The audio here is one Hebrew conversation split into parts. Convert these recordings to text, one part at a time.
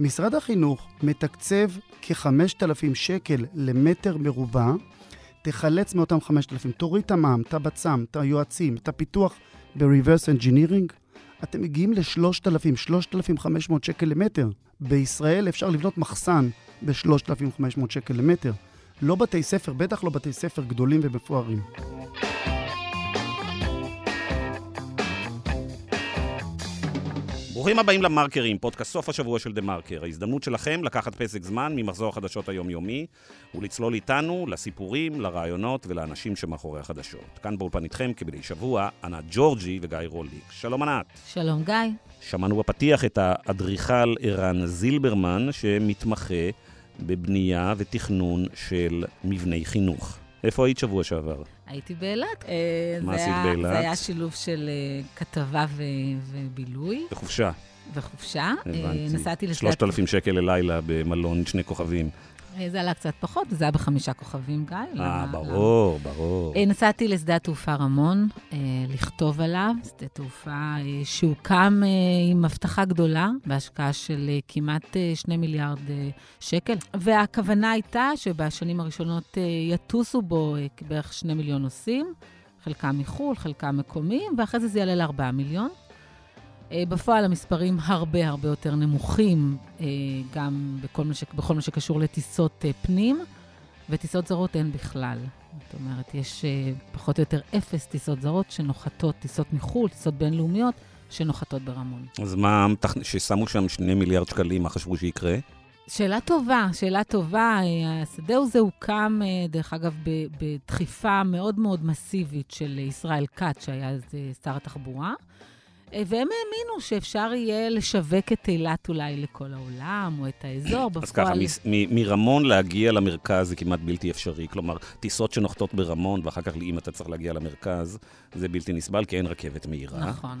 משרד החינוך מתקצב כ-5,000 שקל למטר מרובע, תחלץ מאותם 5,000, תוריד את המע"מ, את הבצ"ם, את היועצים, את הפיתוח ב-reverse engineering, אתם מגיעים ל-3,000, 3,500 שקל למטר. בישראל אפשר לבנות מחסן ב-3,500 שקל למטר. לא בתי ספר, בטח לא בתי ספר גדולים ומפוארים. ברוכים הבאים למרקרים, פודקאסט סוף השבוע של דה מרקר. ההזדמנות שלכם לקחת פסק זמן ממחזור החדשות היומיומי ולצלול איתנו לסיפורים, לרעיונות ולאנשים שמאחורי החדשות. כאן באולפן איתכם כבדי שבוע, ענת ג'ורג'י וגיא רוליק. שלום ענת. שלום גיא. שמענו בפתיח את האדריכל ערן זילברמן, שמתמחה בבנייה ותכנון של מבני חינוך. איפה היית שבוע שעבר? הייתי באילת. אה, מה זה עשית היה- באילת? זה היה שילוב של אה, כתבה ובילוי וחופשה. אה, הבנתי. נסעתי לשדה... 3,000 שקל ללילה במלון שני כוכבים. אה, זה עלה קצת פחות, זה היה בחמישה כוכבים, גיא. אה, למה- ברור, ברור. אה, נסעתי לשדה התעופה רמון, אה, לכתוב עליו, שדה תעופה שהוקם עם הבטחה גדולה, בהשקעה של כמעט אה, שני מיליארד שקל. והכוונה הייתה שבשנים הראשונות יטוסו בו בערך שני מיליון נוסעים, חלקם מחו"ל, חלקם מקומיים, ואחרי זה זה יעלה לארבעה מיליון. אה, בפועל המספרים הרבה הרבה יותר נמוכים, אה, גם בכל מה, ש... בכל מה שקשור לטיסות אה, פנים. וטיסות זרות אין בכלל. זאת אומרת, יש פחות או יותר אפס טיסות זרות שנוחתות, טיסות מחו"ל, טיסות בינלאומיות, שנוחתות ברמון. אז מה, ששמו שם שני מיליארד שקלים, מה חשבו שיקרה? שאלה טובה, שאלה טובה. השדה הזה הוקם, דרך אגב, בדחיפה מאוד מאוד מסיבית של ישראל כץ, שהיה אז שר התחבורה, והם האמינו שאפשר יהיה לשווק את אילת אולי לכל העולם, או את האזור. אז ככה, בפועל- מס- מ- מרמון להגיע למרכז זה כמעט בלתי אפשרי. כלומר, טיסות שנוחתות ברמון, ואחר כך אם אתה צריך להגיע למרכז, זה בלתי נסבל, כי אין רכבת מהירה. נכון.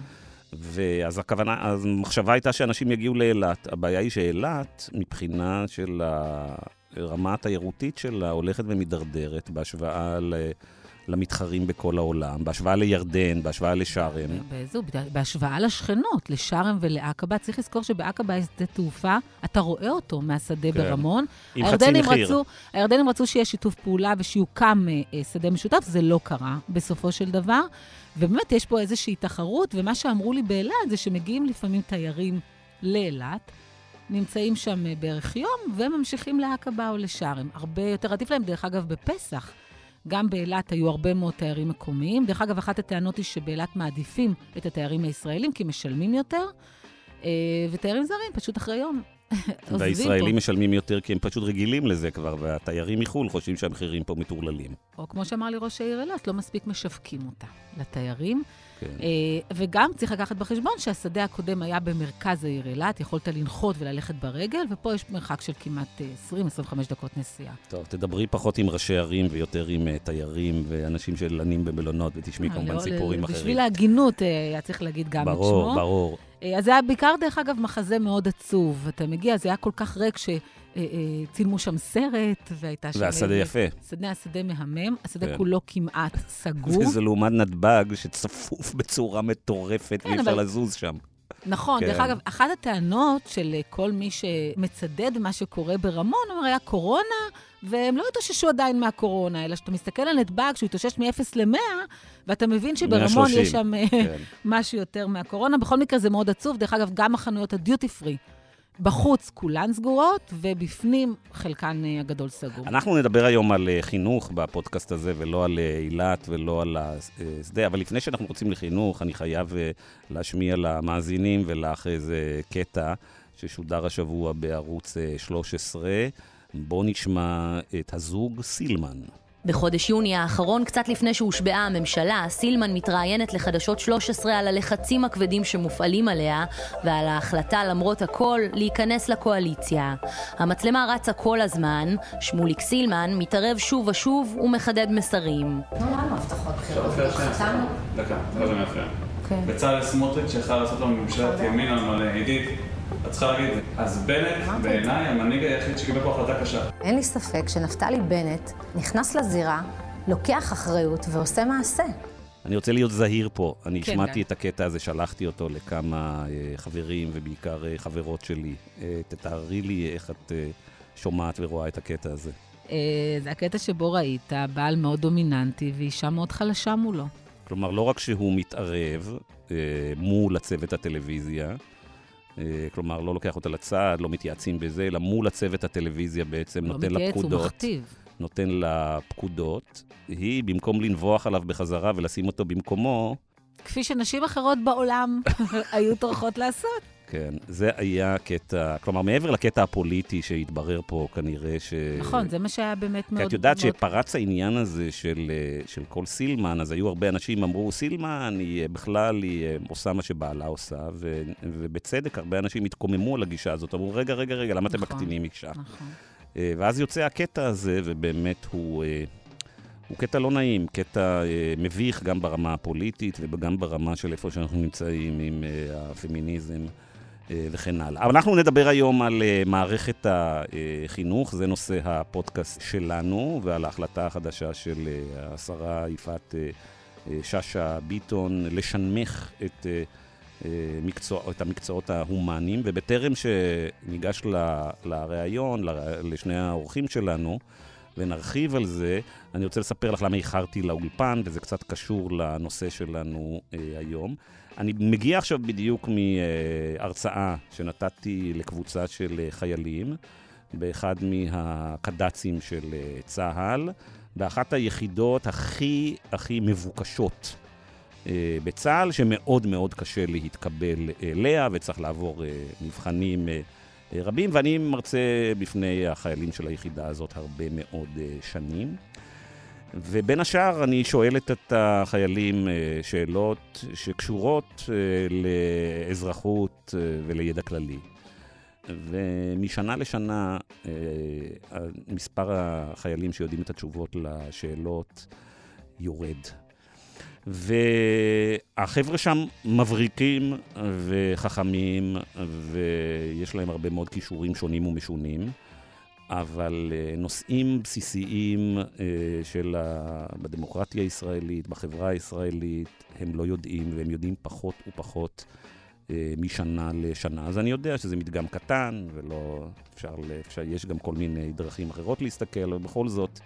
ואז הכוונה, אז המחשבה הייתה שאנשים יגיעו לאילת. הבעיה היא שאילת, מבחינה של הרמה התיירותית שלה, הולכת ומידרדרת בהשוואה ל... למתחרים בכל העולם, בהשוואה לירדן, בהשוואה לשארם. באיזו, בהשוואה לשכנות, לשארם ולעקבה, צריך לזכור שבעקבה יש שדה תעופה, אתה רואה אותו מהשדה כן. ברמון. עם חצי מחיר. רצו, הירדנים רצו שיהיה שיתוף פעולה ושיוקם אה, אה, שדה משותף, זה לא קרה בסופו של דבר. ובאמת, יש פה איזושהי תחרות, ומה שאמרו לי באילת זה שמגיעים לפעמים תיירים לאילת, נמצאים שם אה, בערך יום, וממשיכים לעקבה או לשארם. הרבה יותר עדיף להם, דרך אגב, בפסח. גם באילת היו הרבה מאוד תיירים מקומיים. דרך אגב, אחת הטענות היא שבאילת מעדיפים את התיירים הישראלים, כי משלמים יותר, אה, ותיירים זרים פשוט אחרי יום והישראלים. משלמים יותר כי הם פשוט רגילים לזה כבר, והתיירים מחו"ל חושבים שהמחירים פה מטורללים. או כמו שאמר לי ראש העיר אילת, לא מספיק משווקים אותה לתיירים. כן. אה, וגם צריך לקחת בחשבון שהשדה הקודם היה במרכז העיר אילת, יכולת לנחות וללכת ברגל, ופה יש מרחק של כמעט אה, 20-25 דקות נסיעה. טוב, תדברי פחות עם ראשי ערים ויותר עם אה, תיירים ואנשים שלנים במלונות, ותשמעי אה, כמובן לא, סיפורים בשביל אחרים. ההגינות אה, היה צריך להגיד גם את שמו. ברור, ברור. אה, אז זה היה בעיקר, דרך אגב, מחזה מאוד עצוב. אתה מגיע, זה היה כל כך ריק שצילמו שם סרט, והייתה שם... והשדה יפה. שדה, השדה מהמם, השדה כן. כולו כמעט סגור. וזה לעומת נתב"ג שצפוף בצורה מטורפת ואי אפשר אבל- לזוז שם. נכון, כן. דרך אגב, אחת הטענות של אה, כל מי שמצדד במה שקורה ברמון, אומר, היה קורונה, והם לא התאוששו עדיין מהקורונה, אלא שאתה מסתכל על נתב"ג, שהוא התאושש מ-0 ל-100, ואתה מבין שברמון 130, יש שם אה, כן. משהו יותר מהקורונה. בכל מקרה, זה מאוד עצוב. דרך אגב, גם החנויות הדיוטי פרי, בחוץ כולן סגורות, ובפנים חלקן אה, הגדול סגור. אנחנו נדבר היום על אה, חינוך בפודקאסט הזה, ולא על אה, אילת ולא על השדה, אבל לפני שאנחנו רוצים לחינוך, אני חייב להשמיע למאזינים ולך איזה קטע ששודר השבוע בערוץ אה, 13. בואו נשמע את הזוג סילמן. בחודש יוני האחרון, קצת לפני שהושבעה הממשלה, סילמן מתראיינת לחדשות 13 על הלחצים הכבדים שמופעלים עליה ועל ההחלטה למרות הכל להיכנס לקואליציה. המצלמה רצה כל הזמן, שמוליק סילמן מתערב שוב ושוב ומחדד מסרים. דקה, זה לא מפריע. אוקיי. בצלאל סמוטריץ' יכל לעשות לנו ממשלת ימין על מלא. עידית, את צריכה להגיד. אז בנט, בעיניי, המנהיג היחיד שקיבל פה החלטה קשה. אין לי ספק שנפתלי בנט נכנס לזירה, לוקח אחריות ועושה מעשה. אני רוצה להיות זהיר פה. אני כן, השמעתי גיא. את הקטע הזה, שלחתי אותו לכמה אה, חברים ובעיקר אה, חברות שלי. אה, תתארי לי איך את אה, שומעת ורואה את הקטע הזה. אה, זה הקטע שבו ראית בעל מאוד דומיננטי ואישה מאוד חלשה מולו. כלומר, לא רק שהוא מתערב אה, מול הצוות הטלוויזיה, כלומר, לא לוקח אותה לצד, לא מתייעצים בזה, אלא מול הצוות הטלוויזיה בעצם לא נותן לה מתייעץ, הוא פקודות. מכתיב. נותן לה פקודות. היא, במקום לנבוח עליו בחזרה ולשים אותו במקומו, כפי שנשים אחרות בעולם היו טורחות לעשות. כן, זה היה קטע, כלומר, מעבר לקטע הפוליטי שהתברר פה, כנראה ש... נכון, זה מה שהיה באמת כי מאוד... את יודעת מאוד- שפרץ העניין הזה של, אה, של כל סילמן, אז היו הרבה אנשים אמרו, סילמן היא אה, בכלל, היא אה, עושה מה שבעלה עושה, ו, ובצדק הרבה אנשים התקוממו על הגישה הזאת, אמרו, רגע, רגע, רגע, למה אתם נכון. מקטינים אישה? נכון. ואז יוצא הקטע הזה, ובאמת הוא, הוא קטע לא נעים, קטע אה, מביך גם ברמה הפוליטית וגם ברמה של איפה שאנחנו נמצאים עם אה, הפמיניזם וכן הלאה. אבל אנחנו נדבר היום על אה, מערכת החינוך, זה נושא הפודקאסט שלנו, ועל ההחלטה החדשה של אה, השרה יפעת אה, אה, שאשא ביטון לשנמך את... אה, אה, מקצוע, את המקצועות ההומניים, ובטרם שניגש לראיון, לשני האורחים שלנו, ונרחיב על זה, אני רוצה לספר לך למה איחרתי לאולפן, וזה קצת קשור לנושא שלנו אה, היום. אני מגיע עכשיו בדיוק מהרצאה שנתתי לקבוצה של אה, חיילים, באחד מהקד"צים של אה, צה"ל, באחת היחידות הכי הכי מבוקשות אה, בצה"ל, שמאוד מאוד קשה להתקבל אליה, וצריך לעבור אה, מבחנים אה, רבים, ואני מרצה בפני החיילים של היחידה הזאת הרבה מאוד אה, שנים. ובין השאר אני שואלת את החיילים אה, שאלות שקשורות אה, לאזרחות ולידע כללי. ומשנה לשנה מספר החיילים שיודעים את התשובות לשאלות יורד. והחבר'ה שם מבריקים וחכמים, ויש להם הרבה מאוד כישורים שונים ומשונים, אבל אה, נושאים בסיסיים אה, של ה... בדמוקרטיה הישראלית, בחברה הישראלית, הם לא יודעים, והם יודעים פחות ופחות אה, משנה לשנה. אז אני יודע שזה מדגם קטן, ולא אפשר, אפשר, יש גם כל מיני דרכים אחרות להסתכל, אבל בכל זאת,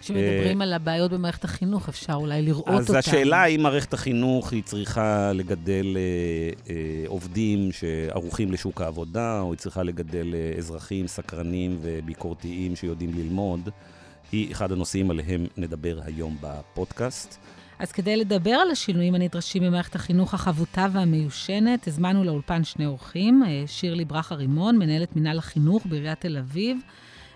כשמדברים על הבעיות במערכת החינוך, אפשר אולי לראות אותן. אז השאלה האם מערכת החינוך היא צריכה לגדל אה, אה, עובדים שערוכים לשוק העבודה, או היא צריכה לגדל אה, אזרחים סקרנים וביקורתיים שיודעים ללמוד, היא אחד הנושאים עליהם נדבר היום בפודקאסט. אז כדי לדבר על השינויים הנדרשים במערכת החינוך החבוטה והמיושנת, הזמנו לאולפן שני אורחים, אה, שירלי ברכה רימון, מנהלת מינהל החינוך בעיריית תל אביב.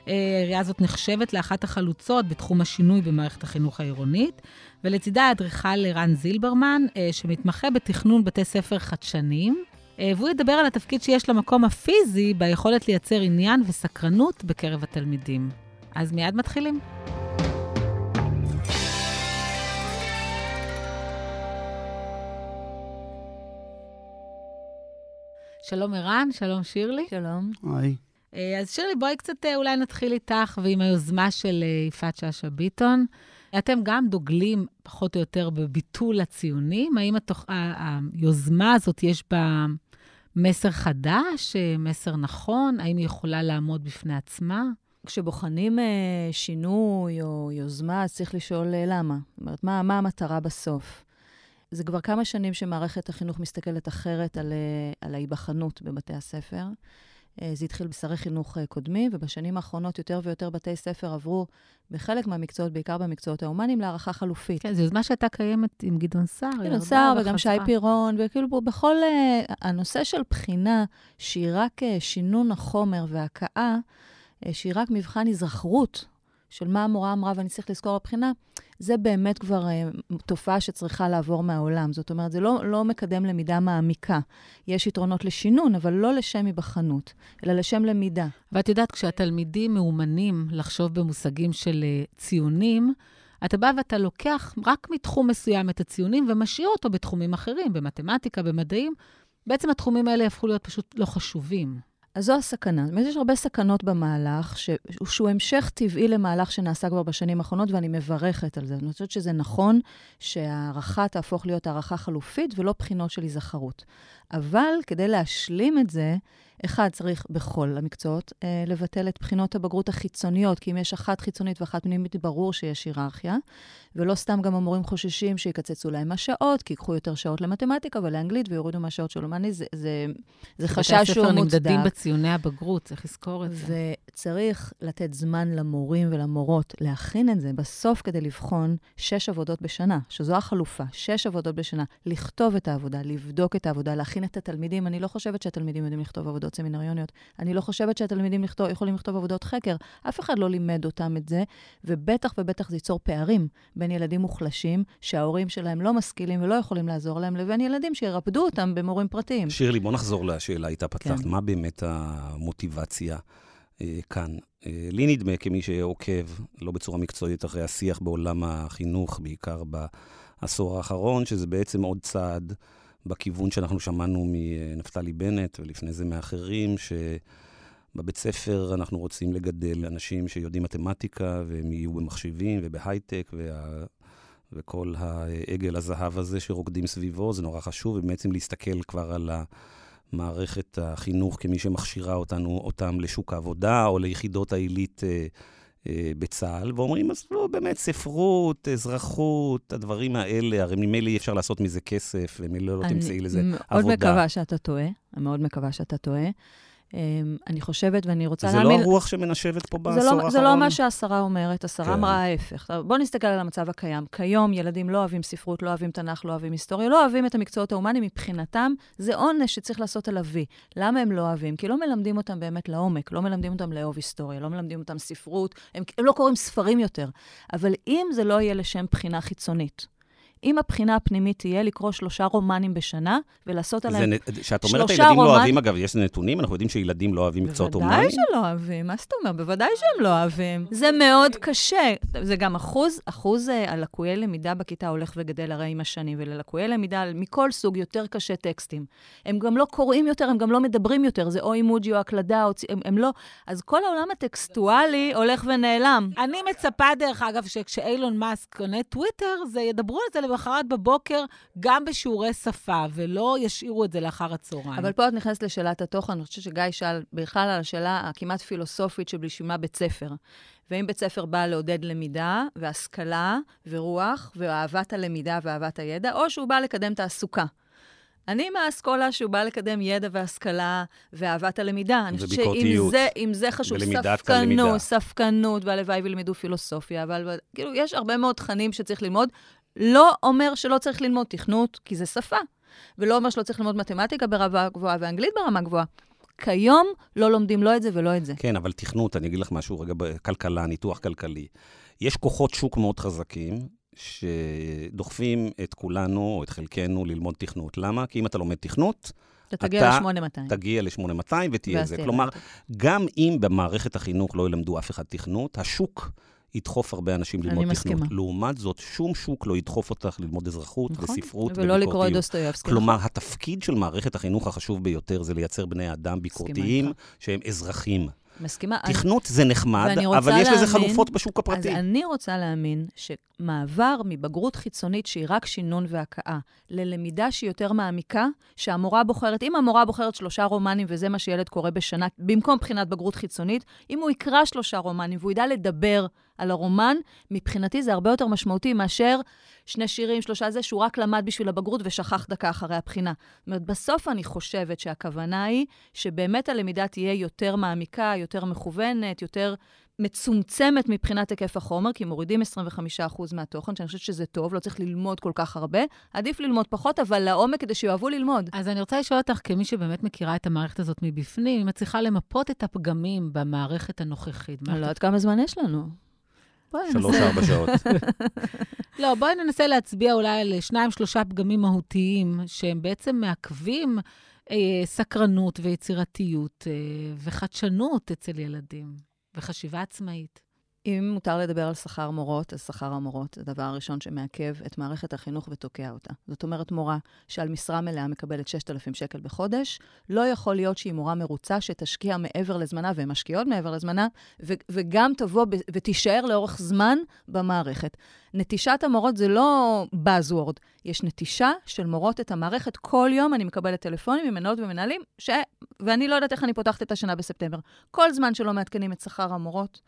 העירייה הזאת נחשבת לאחת החלוצות בתחום השינוי במערכת החינוך העירונית, ולצידה האדריכל רן זילברמן, אה, שמתמחה בתכנון בתי ספר חדשניים. אה, והוא ידבר על התפקיד שיש למקום הפיזי ביכולת לייצר עניין וסקרנות בקרב התלמידים. אז מיד מתחילים. שלום ערן, שלום שירלי. שלום. היי. אה, אז שירלי, בואי קצת אה, אולי נתחיל איתך ועם היוזמה של אה, יפעת שאשא ביטון. אתם גם דוגלים פחות או יותר בביטול הציונים. האם התוך, ה- היוזמה הזאת יש בה מסר חדש, מסר נכון? האם היא יכולה לעמוד בפני עצמה? כשבוחנים אה, שינוי או יוזמה, אז צריך לשאול אה, למה. זאת אומרת, מה, מה המטרה בסוף? זה כבר כמה שנים שמערכת החינוך מסתכלת אחרת על, אה, על ההיבחנות בבתי הספר. אה, זה התחיל בשרי חינוך אה, קודמים, ובשנים האחרונות יותר ויותר בתי ספר עברו בחלק מהמקצועות, בעיקר במקצועות ההומניים, להערכה חלופית. כן, זו יוזמה שהייתה קיימת עם גדעון סער. גדעון סער וגם שי. פירון, וכאילו בכל... אה, הנושא של בחינה, שהיא רק שינון החומר והכאה, אה, שהיא רק מבחן היזכרות של מה המורה אמרה ואני צריך לזכור בבחינה, זה באמת כבר אה, תופעה שצריכה לעבור מהעולם. זאת אומרת, זה לא, לא מקדם למידה מעמיקה. יש יתרונות לשינון, אבל לא לשם היבחנות, אלא לשם למידה. ואת יודעת, כשהתלמידים מאומנים לחשוב במושגים של אה, ציונים, אתה בא ואתה לוקח רק מתחום מסוים את הציונים ומשאיר אותו בתחומים אחרים, במתמטיקה, במדעים. בעצם התחומים האלה הפכו להיות פשוט לא חשובים. אז זו הסכנה. זאת אומרת, יש הרבה סכנות במהלך, ש... שהוא המשך טבעי למהלך שנעשה כבר בשנים האחרונות, ואני מברכת על זה. אני חושבת שזה נכון שההערכה תהפוך להיות הערכה חלופית ולא בחינות של היזכרות. אבל כדי להשלים את זה, אחד, צריך בכל המקצועות אה, לבטל את בחינות הבגרות החיצוניות, כי אם יש אחת חיצונית ואחת פנימית, ברור שיש היררכיה. ולא סתם גם המורים חוששים שיקצצו להם השעות, כי ייקחו יותר שעות למתמטיקה ולאנגלית ויורידו מהשעות של הומני, זה, זה, זה חשש שהוא מוצדק. בתי הספר נמדדים בציוני הבגרות, צריך לזכור את זה. וצריך לתת זמן למורים ולמורות להכין את זה בסוף כדי לבחון שש עבודות בשנה, שזו החלופה, שש עבודות בשנה, לכתוב את העבודה, לבדוק את העבודה, להכין את התלמידים. אני לא חושבת שהתלמידים יודעים לכתוב עבודות סמינריוניות. אני לא חושבת שהתלמידים לכתוב, יכולים לכתוב עבודות חקר. אף אחד לא לימד אותם את זה, ובטח ובטח זה ייצור פערים בין ילדים מוחלשים, שההורים שלהם לא משכילים ולא יכולים לעזור להם, לבין ילדים שירפדו אותם במורים פרטיים. שירלי, בוא נחזור לשאלה איתה פתחת. כן. מה באמת המוטיבציה אה, כאן? אה, לי נדמה, כמי שעוקב, לא בצורה מקצועית, אחרי השיח בעולם החינוך, בעיקר בעשור האחרון, שזה בעצם עוד צעד בכיוון שאנחנו שמענו מנפתלי בנט, ולפני זה מאחרים, ש... בבית ספר אנחנו רוצים לגדל אנשים שיודעים מתמטיקה, והם יהיו במחשבים ובהייטק, וה... וכל העגל הזהב הזה שרוקדים סביבו, זה נורא חשוב, ובעצם להסתכל כבר על מערכת החינוך כמי שמכשירה אותנו, אותם לשוק העבודה או ליחידות העילית אה, בצה"ל, ואומרים, אז לא, באמת, ספרות, אזרחות, הדברים האלה, הרי ממילא אי אפשר לעשות מזה כסף, וממילא לא תמצאי לזה עבודה. אני מאוד מקווה שאתה טועה, אני מאוד מקווה שאתה טועה. אמ, אני חושבת ואני רוצה להאמין... זה לא הרוח שמנשבת פה בעשור לא, האחרון? זה לא מה שהשרה אומרת, השרה כן. אמרה ההפך. בואו נסתכל על המצב הקיים. כיום ילדים לא אוהבים ספרות, לא אוהבים תנ"ך, לא אוהבים היסטוריה, לא אוהבים את המקצועות ההומניים, מבחינתם זה עונש שצריך לעשות על אבי. למה הם לא אוהבים? כי לא מלמדים אותם באמת לעומק, לא מלמדים אותם לאהוב היסטוריה, לא מלמדים אותם ספרות, הם, הם לא קוראים ספרים יותר. אבל אם זה לא יהיה לשם בחינה חיצונית, אם הבחינה הפנימית תהיה לקרוא שלושה רומנים בשנה, ולעשות עליהם שלושה רומן... כשאת אומרת הילדים לא אוהבים, אגב, יש נתונים, אנחנו יודעים שילדים לא אוהבים מקצועות הומניים? בוודאי שלא אוהבים, מה זאת אומרת? בוודאי שהם לא אוהבים. זה מאוד קשה. זה גם אחוז, אחוז אה, הלקויי למידה בכיתה הולך וגדל הרי עם השנים, וללקויי למידה מכל סוג יותר קשה טקסטים. הם גם לא קוראים יותר, הם גם לא מדברים יותר, זה או אימוג'י או הקלדה, או... הם, הם לא... אז כל העולם הטקסטואלי הולך ונעלם. אני מצפה, דרך אגב, שכשאילון מאסק קונה טוויטר, זה ידברו על זה למחרת בבוקר גם בשיעורי שפה, ולא ישאירו את זה לאחר הצהריים. אבל פה את נכנסת לשאלת התוכן, אני חושבת שגיא שאל בכלל על השאלה הכמעט פילוסופית של בשביל בית ספר. ואם בית ספר בא לעודד למידה והשכלה ורוח ואהבת הלמידה ואהבת הידע, או שהוא בא לקדם תעסוקה. אני מהאסכולה שהוא בא לקדם ידע והשכלה ואהבת הלמידה. אני חושבת שאם זה, זה חשוב, ספקנות, ספקנות, והלוואי וילמדו פילוסופיה, אבל כאילו, יש הרבה מאוד תכנים שצריך ללמוד, לא אומר שלא צריך ללמוד תכנות, כי זה שפה, ולא אומר שלא צריך ללמוד מתמטיקה ברמה גבוהה ואנגלית ברמה גבוהה. כיום לא לומדים לא את זה ולא את זה. כן, אבל תכנות, אני אגיד לך משהו רגע בכלכלה, ניתוח כלכלי. יש כוחות שוק מאוד חזקים, שדוחפים את כולנו, או את חלקנו, ללמוד תכנות. למה? כי אם אתה לומד תכנות, אתה תגיע ל-8200. תגיע ל-8200 ותהיה זה. כלומר, גם אם במערכת החינוך לא ילמדו אף אחד תכנות, השוק ידחוף הרבה אנשים ללמוד תכנות. לעומת זאת, שום שוק לא ידחוף אותך ללמוד אזרחות נכון, וספרות וביקורתיות. ולא לקרוא את דוסטויבסקי. כלומר, התפקיד של מערכת החינוך החשוב ביותר זה לייצר בני אדם ביקורתיים שהם אזרחים. מסכימה. תכנות אני... זה נחמד, אבל יש לזה חלופות בשוק הפרטי. אז אני רוצה להאמין שמעבר מבגרות חיצונית שהיא רק שינון והכאה, ללמידה שהיא יותר מעמיקה, שהמורה בוחרת, אם המורה בוחרת שלושה רומנים וזה מה שילד קורא בשנה, במקום בחינת בגרות חיצונית, אם הוא יקרא שלושה רומנים והוא ידע לדבר על הרומן, מבחינתי זה הרבה יותר משמעותי מאשר שני שירים, שלושה זה, שהוא רק למד בשביל הבגרות ושכח דקה אחרי הבחינה. זאת אומרת, בסוף אני חושבת שהכוונה היא שבאמת הלמידה תהיה יותר מעמיקה, יותר מכוונת, יותר מצומצמת מבחינת היקף החומר, כי מורידים 25% מהתוכן, שאני חושבת שזה טוב, לא צריך ללמוד כל כך הרבה. עדיף ללמוד פחות, אבל לעומק כדי שיאהבו ללמוד. אז אני רוצה לשאול אותך, כמי שבאמת מכירה את המערכת הזאת מבפנים, אם את צריכה למפות את הפגמים במערכת הנוכחית. אני לא יודעת כמה זמן יש לנו. שלוש-ארבע שעות. לא, בואי ננסה להצביע אולי על שניים, שלושה פגמים מהותיים, שהם בעצם מעכבים אה, סקרנות ויצירתיות אה, וחדשנות אצל ילדים, וחשיבה עצמאית. אם מותר לדבר על שכר מורות, אז שכר המורות זה הדבר הראשון שמעכב את מערכת החינוך ותוקע אותה. זאת אומרת, מורה שעל משרה מלאה מקבלת 6,000 שקל בחודש, לא יכול להיות שהיא מורה מרוצה שתשקיע מעבר לזמנה, והן משקיעות מעבר לזמנה, ו- וגם תבוא ב- ותישאר לאורך זמן במערכת. נטישת המורות זה לא Buzzword, יש נטישה של מורות את המערכת. כל יום אני מקבלת טלפונים ממנהלות ומנהלים, ש... ואני לא יודעת איך אני פותחת את השנה בספטמבר. כל זמן שלא מעדכנים את שכר המורות,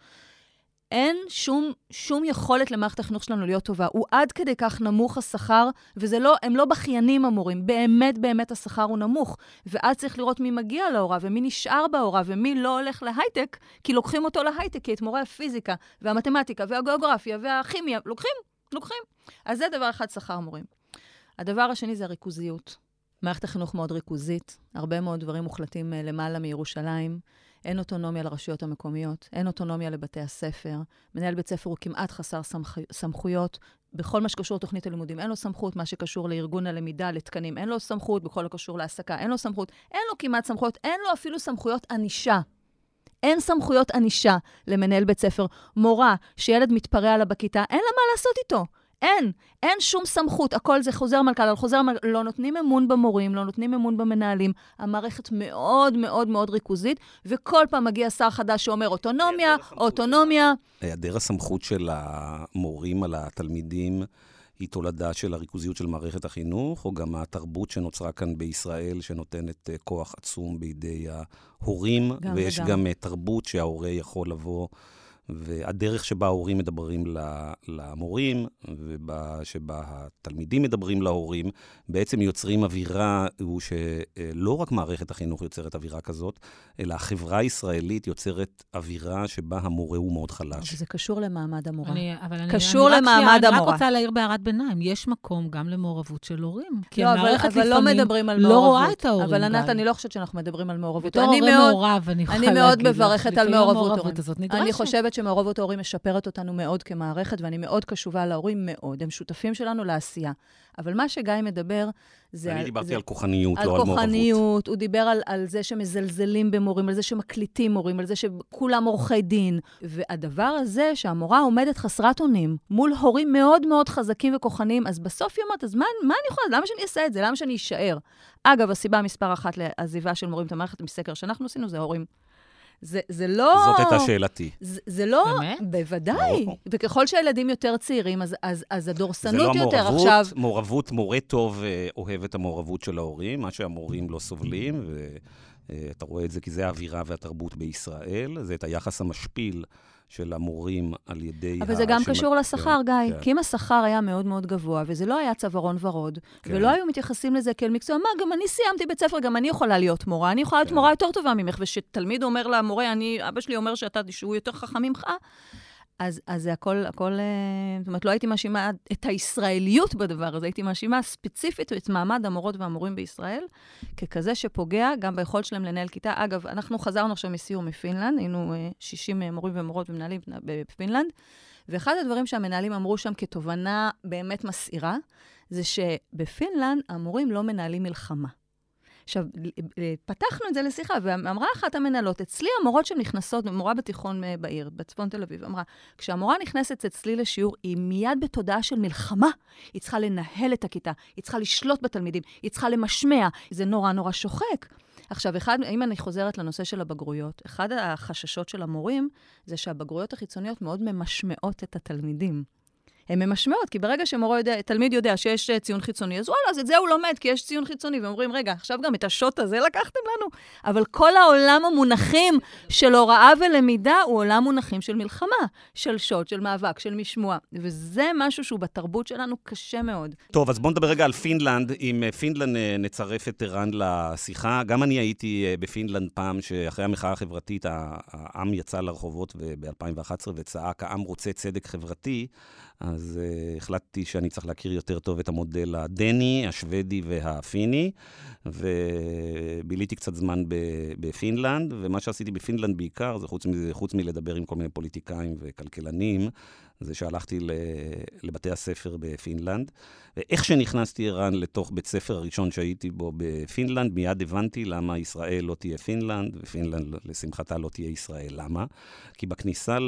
אין שום, שום יכולת למערכת החינוך שלנו להיות טובה. הוא עד כדי כך נמוך השכר, וזה לא, הם לא בכיינים המורים, באמת באמת השכר הוא נמוך. ואז צריך לראות מי מגיע להוראה ומי נשאר בהוראה ומי לא הולך להייטק, כי לוקחים אותו להייטק, כי את מורי הפיזיקה והמתמטיקה והגיאוגרפיה והכימיה, לוקחים, לוקחים. אז זה דבר אחד, שכר מורים. הדבר השני זה הריכוזיות. מערכת החינוך מאוד ריכוזית, הרבה מאוד דברים מוחלטים אה, למעלה מירושלים. אין אוטונומיה לרשויות המקומיות, אין אוטונומיה לבתי הספר. מנהל בית ספר הוא כמעט חסר סמכ... סמכויות. בכל מה שקשור לתוכנית הלימודים, אין לו סמכות, מה שקשור לארגון הלמידה, לתקנים, אין לו סמכות, בכל הקשור להעסקה, אין לו סמכות, אין לו כמעט סמכויות, אין לו אפילו סמכויות ענישה. אין סמכויות ענישה למנהל בית ספר. מורה שילד מתפרע לה בכיתה, אין לה מה לעשות איתו. אין, אין שום סמכות, הכל זה חוזר מנכ"ל על חוזר מנכ"ל, לא נותנים אמון במורים, לא נותנים אמון במנהלים. המערכת מאוד מאוד מאוד ריכוזית, וכל פעם מגיע שר חדש שאומר אוטונומיה, אוטונומיה. היעדר הסמכות של המורים על התלמידים היא תולדה של הריכוזיות של מערכת החינוך, או גם התרבות שנוצרה כאן בישראל, שנותנת אה, כוח עצום בידי ההורים, גם ויש וגם. גם אה, תרבות שההורה יכול לבוא... והדרך שבה ההורים מדברים למורים, ושבה התלמידים מדברים להורים, בעצם יוצרים אווירה, הוא שלא רק מערכת החינוך יוצרת אווירה כזאת, אלא החברה הישראלית יוצרת אווירה שבה המורה הוא מאוד חלש. זה קשור למעמד המורה. אני, אבל אני, קשור אני למעמד רק, המורה. אני רק רוצה להעיר בהערת ביניים, יש מקום גם למעורבות של הורים. כי לא, המערכת אבל, אבל לא מדברים על לא מעורבות. רואה את ההורים. אבל ענת. אני לא חושבת שאנחנו מדברים על מעורבות. בתור הורה מאוד, מעורב, אני יכולה אני מאוד מברכת על מעורבות. אני חושבת שמעורבות ההורים משפרת אותנו מאוד כמערכת, ואני מאוד קשובה להורים, מאוד. הם שותפים שלנו לעשייה. אבל מה שגיא מדבר, זה... אני על, דיברתי זה, על כוחניות, על לא על מעורבות. על כוחניות, הוא דיבר על, על זה שמזלזלים במורים, על זה שמקליטים מורים, על זה שכולם עורכי דין. והדבר הזה, שהמורה עומדת חסרת אונים מול הורים מאוד מאוד חזקים וכוחניים, אז בסוף היא אומרת, אז מה, מה אני יכולה, למה שאני אעשה את זה? למה שאני אשאר? אגב, הסיבה מספר אחת לעזיבה של מורים את המערכת מסקר שאנחנו עשינו, זה הורים. זה, זה לא... זאת הייתה שאלתי. זה, זה לא... באמת? בוודאי. ברור. וככל שהילדים יותר צעירים, אז, אז, אז זה הדורסנות לא יותר המעורבות, עכשיו... מעורבות, מורה טוב אה, אוהב את המעורבות של ההורים, מה שהמורים לא סובלים, ואתה רואה את זה כי זה האווירה והתרבות בישראל, זה את היחס המשפיל של המורים על ידי... אבל זה ה- גם של- קשור לשכר, כן, גיא. כן. כי אם השכר היה מאוד מאוד גבוה, וזה לא היה צווארון ורוד, כן. ולא היו מתייחסים לזה כאל מקצוע, מה, גם אני סיימתי בית ספר, גם אני יכולה להיות מורה, אני יכולה להיות כן. מורה יותר טובה ממך, ושתלמיד אומר למורה, אני, אבא שלי אומר שאתה, שהוא יותר חכם ממך, אז, אז זה הכל, הכל, אה, זאת אומרת, לא הייתי מאשימה את הישראליות בדבר הזה, הייתי מאשימה ספציפית את מעמד המורות והמורים בישראל, ככזה שפוגע גם ביכולת שלהם לנהל כיתה. אגב, אנחנו חזרנו עכשיו מסיור מפינלנד, היינו אה, 60 מורים ומורות ומנהלים בפינלנד, ואחד הדברים שהמנהלים אמרו שם כתובנה באמת מסעירה, זה שבפינלנד המורים לא מנהלים מלחמה. עכשיו, פתחנו את זה לשיחה, ואמרה אחת המנהלות, אצלי המורות שנכנסות, מורה בתיכון אה, בעיר, בצפון תל אביב, אמרה, כשהמורה נכנסת אצלי לשיעור, היא מיד בתודעה של מלחמה. היא צריכה לנהל את הכיתה, היא צריכה לשלוט בתלמידים, היא צריכה למשמע. זה נורא נורא שוחק. עכשיו, אחד, אם אני חוזרת לנושא של הבגרויות, אחד החששות של המורים זה שהבגרויות החיצוניות מאוד ממשמעות את התלמידים. הן ממשמעות, כי ברגע שמורה יודע, יודע שיש אה, ציון חיצוני, אז וואלה, אז את זה הוא לומד, כי יש ציון חיצוני, ואומרים, רגע, עכשיו גם את השוט הזה לקחתם לנו? אבל כל העולם המונחים של הוראה ולמידה הוא עולם מונחים של מלחמה, של שוט, של מאבק, של משמוע, וזה משהו שהוא בתרבות שלנו קשה מאוד. טוב, אז בואו נדבר רגע על פינלנד. אם אה, פינלנד אה, נצרף את ערן לשיחה, גם אני הייתי בפינלנד פעם, שאחרי המחאה החברתית, העם יצא לרחובות ב-2011 וצעק, העם רוצה צדק חברתי, אז אה, החלטתי שאני צריך להכיר יותר טוב את המודל הדני, השוודי והפיני, וביליתי קצת זמן בפינלנד, ומה שעשיתי בפינלנד בעיקר, זה חוץ, מזה, חוץ מלדבר עם כל מיני פוליטיקאים וכלכלנים, זה שהלכתי לבתי הספר בפינלנד, ואיך שנכנסתי, ערן, לתוך בית ספר הראשון שהייתי בו בפינלנד, מיד הבנתי למה ישראל לא תהיה פינלנד, ופינלנד, לשמחתה, לא תהיה ישראל. למה? כי בכניסה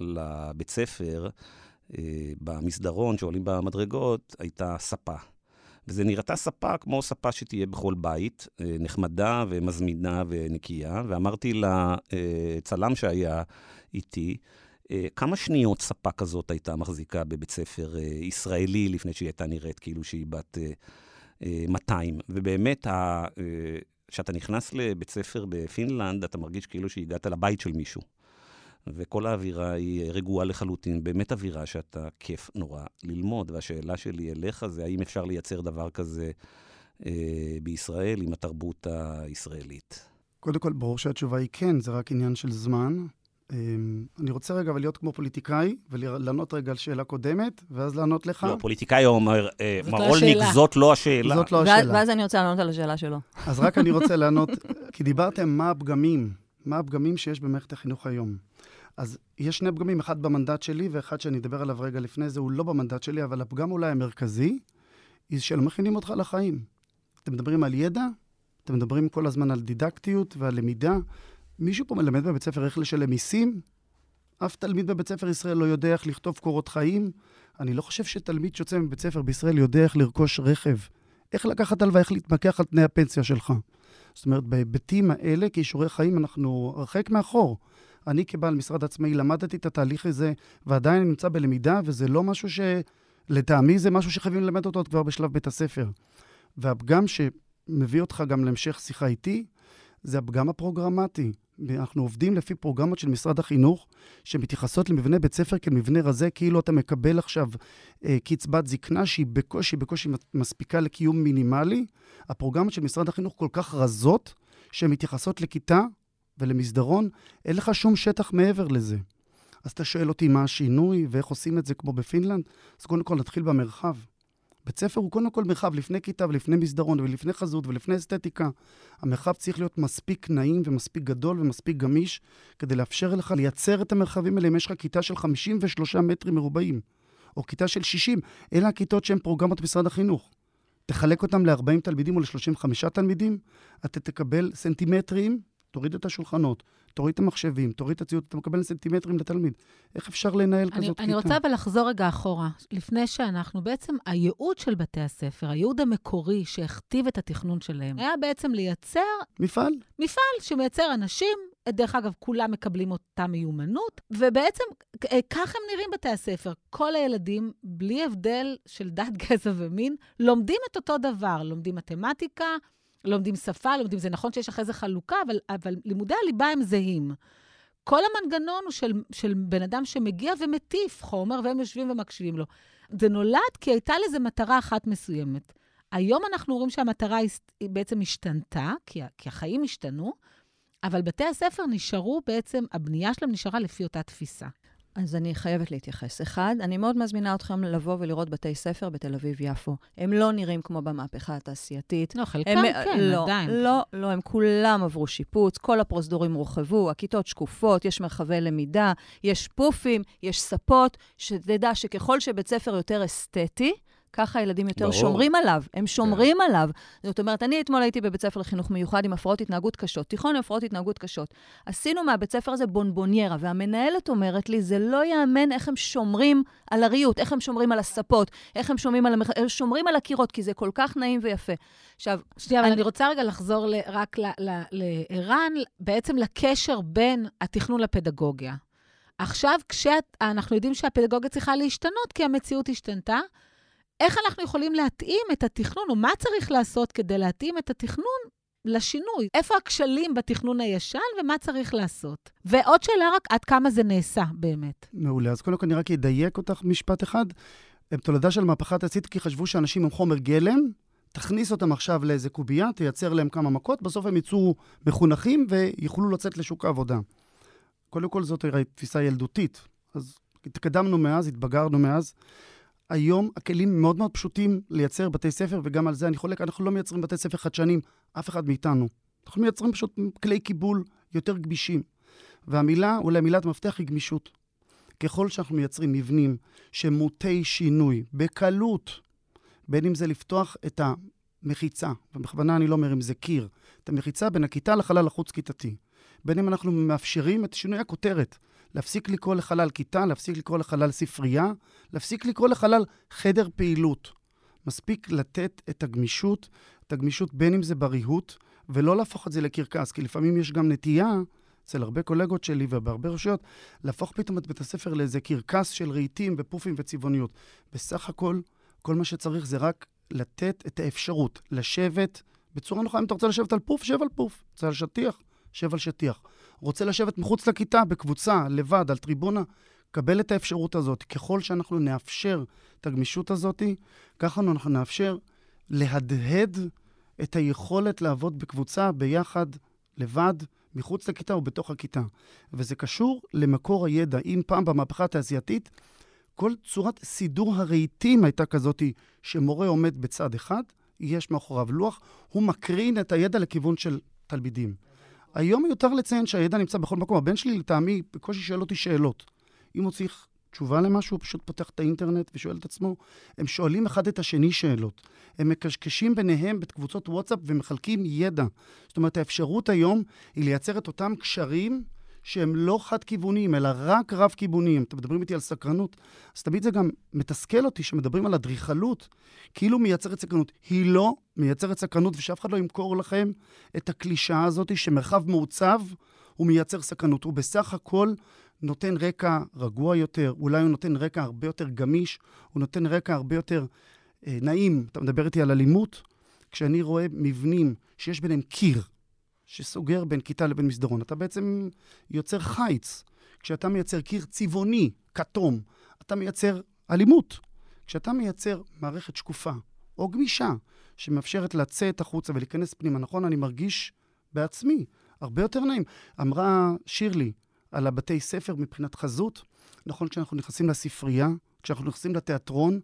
לבית ספר, במסדרון, שעולים במדרגות, הייתה ספה. וזה נראתה ספה כמו ספה שתהיה בכל בית, אה, נחמדה ומזמינה ונקייה, ואמרתי לצלם שהיה איתי, אה, כמה שניות ספה כזאת הייתה מחזיקה בבית ספר ישראלי לפני שהיא הייתה נראית כאילו שהיא בת 200? ובאמת, כשאתה נכנס לבית ספר בפינלנד, אתה מרגיש כאילו שהגעת לבית של מישהו. וכל האווירה היא רגועה לחלוטין, באמת אווירה שאתה כיף נורא ללמוד. והשאלה שלי אליך זה האם אפשר לייצר דבר כזה אה, בישראל עם התרבות הישראלית? קודם כל, ברור שהתשובה היא כן, זה רק עניין של זמן. אה, אני רוצה רגע אבל להיות כמו פוליטיקאי, ולענות רגע על שאלה קודמת, ואז לענות לך. לא, פוליטיקאי אומר, אה, לא מרולניק, זאת לא השאלה. זאת לא השאלה. ואז אני רוצה לענות על השאלה שלו. אז רק אני רוצה לענות, כי דיברתם מה הפגמים, מה הפגמים שיש במערכת החינוך היום. אז יש שני פגמים, אחד במנדט שלי ואחד שאני אדבר עליו רגע לפני זה, הוא לא במנדט שלי, אבל הפגם אולי המרכזי, היא שלא מכינים אותך לחיים. אתם מדברים על ידע, אתם מדברים כל הזמן על דידקטיות ועל למידה. מישהו פה מלמד בבית ספר איך לשלם מיסים? אף תלמיד בבית ספר ישראל לא יודע איך לכתוב קורות חיים. אני לא חושב שתלמיד שיוצא מבית ספר בישראל יודע איך לרכוש רכב, איך לקחת הלוואה, איך להתמקח על תנאי הפנסיה שלך. זאת אומרת, בהיבטים האלה, כישורי חיים, אנחנו הרחק מאחור. אני כבעל משרד עצמאי למדתי את התהליך הזה, ועדיין נמצא בלמידה, וזה לא משהו ש... לטעמי זה משהו שחייבים ללמד אותו כבר בשלב בית הספר. והפגם שמביא אותך גם להמשך שיחה איתי, זה הפגם הפרוגרמטי. אנחנו עובדים לפי פרוגרמות של משרד החינוך, שמתייחסות למבנה בית ספר כמבנה רזה, כאילו אתה מקבל עכשיו אה, קצבת זקנה שהיא בקושי, בקושי מספיקה לקיום מינימלי. הפרוגרמות של משרד החינוך כל כך רזות, שהן מתייחסות לכיתה ולמסדרון, אין לך שום שטח מעבר לזה. אז אתה שואל אותי מה השינוי ואיך עושים את זה כמו בפינלנד? אז קודם כל נתחיל במרחב. בית ספר הוא קודם כל מרחב לפני כיתה ולפני מסדרון ולפני חזות ולפני אסתטיקה. המרחב צריך להיות מספיק נעים ומספיק גדול ומספיק גמיש כדי לאפשר לך לייצר את המרחבים האלה אם יש לך כיתה של 53 מטרים מרובעים, או כיתה של 60. אלה הכיתות שהן פרוגרמות משרד החינוך. תחלק אותם ל-40 תלמידים או ל-35 תלמידים, אתה תקבל סנטימטרים תוריד את השולחנות, תוריד את המחשבים, תוריד את הציוד, אתה מקבל סנטימטרים לתלמיד. איך אפשר לנהל אני, כזאת אני כיתה? אני רוצה אבל לחזור רגע אחורה, לפני שאנחנו, בעצם הייעוד של בתי הספר, הייעוד המקורי שהכתיב את התכנון שלהם, היה בעצם לייצר... מפעל. מפעל שמייצר אנשים דרך אגב, כולם מקבלים אותה מיומנות, ובעצם אה, ככה הם נראים בתי הספר. כל הילדים, בלי הבדל של דת, גזע ומין, לומדים את אותו דבר. לומדים מתמטיקה, לומדים שפה, לומדים, זה נכון שיש אחרי זה חלוקה, אבל, אבל לימודי הליבה הם זהים. כל המנגנון הוא של, של בן אדם שמגיע ומטיף חומר, והם יושבים ומקשיבים לו. זה נולד כי הייתה לזה מטרה אחת מסוימת. היום אנחנו רואים שהמטרה היא בעצם השתנתה, כי, כי החיים השתנו, אבל בתי הספר נשארו בעצם, הבנייה שלהם נשארה לפי אותה תפיסה. אז אני חייבת להתייחס. אחד, אני מאוד מזמינה אתכם לבוא ולראות בתי ספר בתל אביב-יפו. הם לא נראים כמו במהפכה התעשייתית. לא, חלקם הם, כן, לא, עדיין. לא, לא, הם כולם עברו שיפוץ, כל הפרוזדורים הורחבו, הכיתות שקופות, יש מרחבי למידה, יש פופים, יש ספות, שתדע שככל שבית ספר יותר אסתטי, ככה הילדים יותר ברור. שומרים עליו, הם שומרים כן. עליו. זאת אומרת, אני אתמול הייתי בבית ספר לחינוך מיוחד עם הפרעות התנהגות קשות, תיכון עם הפרעות התנהגות קשות. עשינו מהבית ספר הזה בונבוניירה, והמנהלת אומרת לי, זה לא ייאמן איך הם שומרים על הריהוט, איך הם שומרים על הספות, איך הם שומרים על, המח... שומרים על הקירות, כי זה כל כך נעים ויפה. עכשיו... שנייה, אני... אבל אני רוצה רגע לחזור ל... רק לערן, בעצם לקשר בין התכנון לפדגוגיה. עכשיו, כשאנחנו יודעים שהפדגוגיה צריכה להשתנות, כי המציאות השתנתה, איך אנחנו יכולים להתאים את התכנון, או מה צריך לעשות כדי להתאים את התכנון לשינוי? איפה הכשלים בתכנון הישן ומה צריך לעשות? ועוד שאלה רק, עד כמה זה נעשה באמת? מעולה. אז קודם כל אני רק אדייק אותך משפט אחד. הם תולדה של מהפכה תעשית כי חשבו שאנשים הם חומר גלם, תכניס אותם עכשיו לאיזה קובייה, תייצר להם כמה מכות, בסוף הם יצאו מחונכים ויוכלו לצאת לשוק העבודה. קודם כל זאת תפיסה ילדותית. אז התקדמנו מאז, התבגרנו מאז. היום הכלים מאוד מאוד פשוטים לייצר בתי ספר, וגם על זה אני חולק, אנחנו לא מייצרים בתי ספר חדשנים, אף אחד מאיתנו. אנחנו מייצרים פשוט כלי קיבול יותר גמישים. והמילה, אולי מילת מפתח היא גמישות. ככל שאנחנו מייצרים מבנים שמוטי שינוי, בקלות, בין אם זה לפתוח את המחיצה, ובכוונה אני לא אומר אם זה קיר, את המחיצה בין הכיתה לחלל החוץ-כיתתי. בין אם אנחנו מאפשרים את שינוי הכותרת, להפסיק לקרוא לחלל כיתה, להפסיק לקרוא לחלל ספרייה, להפסיק לקרוא לחלל חדר פעילות. מספיק לתת את הגמישות, את הגמישות בין אם זה בריהוט, ולא להפוך את זה לקרקס, כי לפעמים יש גם נטייה, אצל הרבה קולגות שלי ובהרבה רשויות, להפוך פתאום את בית הספר לאיזה קרקס של רהיטים ופופים וצבעוניות. בסך הכל, כל מה שצריך זה רק לתת את האפשרות לשבת בצורה נוחה. אם אתה רוצה לשבת על פוף, שב על פוף. רוצה על שטיח, שב על שטיח. רוצה לשבת מחוץ לכיתה, בקבוצה, לבד, על טריבונה, קבל את האפשרות הזאת. ככל שאנחנו נאפשר את הגמישות הזאת, ככה אנחנו נאפשר להדהד את היכולת לעבוד בקבוצה, ביחד, לבד, מחוץ לכיתה או בתוך הכיתה. וזה קשור למקור הידע. אם פעם במהפכה התעשייתית, כל צורת סידור הרהיטים הייתה כזאת שמורה עומד בצד אחד, יש מאחוריו לוח, הוא מקרין את הידע לכיוון של תלמידים. היום מיותר לציין שהידע נמצא בכל מקום. הבן שלי, לטעמי, בקושי שואל אותי שאלות. אם הוא צריך תשובה למשהו, הוא פשוט פותח את האינטרנט ושואל את עצמו. הם שואלים אחד את השני שאלות. הם מקשקשים ביניהם בקבוצות וואטסאפ ומחלקים ידע. זאת אומרת, האפשרות היום היא לייצר את אותם קשרים שהם לא חד-כיווניים, אלא רק רב-כיווניים. אתם מדברים איתי על סקרנות, אז תמיד זה גם מתסכל אותי שמדברים על אדריכלות, כאילו מייצרת סקרנות. היא לא מייצרת סקרנות, ושאף אחד לא ימכור לכם את הקלישאה הזאת שמרחב מעוצב הוא מייצר סקרנות. הוא בסך הכל נותן רקע רגוע יותר, אולי הוא נותן רקע הרבה יותר גמיש, הוא נותן רקע הרבה יותר אה, נעים. אתה מדבר איתי על אלימות? כשאני רואה מבנים שיש ביניהם קיר, שסוגר בין כיתה לבין מסדרון. אתה בעצם יוצר חיץ. כשאתה מייצר קיר צבעוני, כתום, אתה מייצר אלימות. כשאתה מייצר מערכת שקופה או גמישה שמאפשרת לצאת החוצה ולהיכנס פנימה, נכון, אני מרגיש בעצמי הרבה יותר נעים. אמרה שירלי על הבתי ספר מבחינת חזות, נכון, כשאנחנו נכנסים לספרייה, כשאנחנו נכנסים לתיאטרון,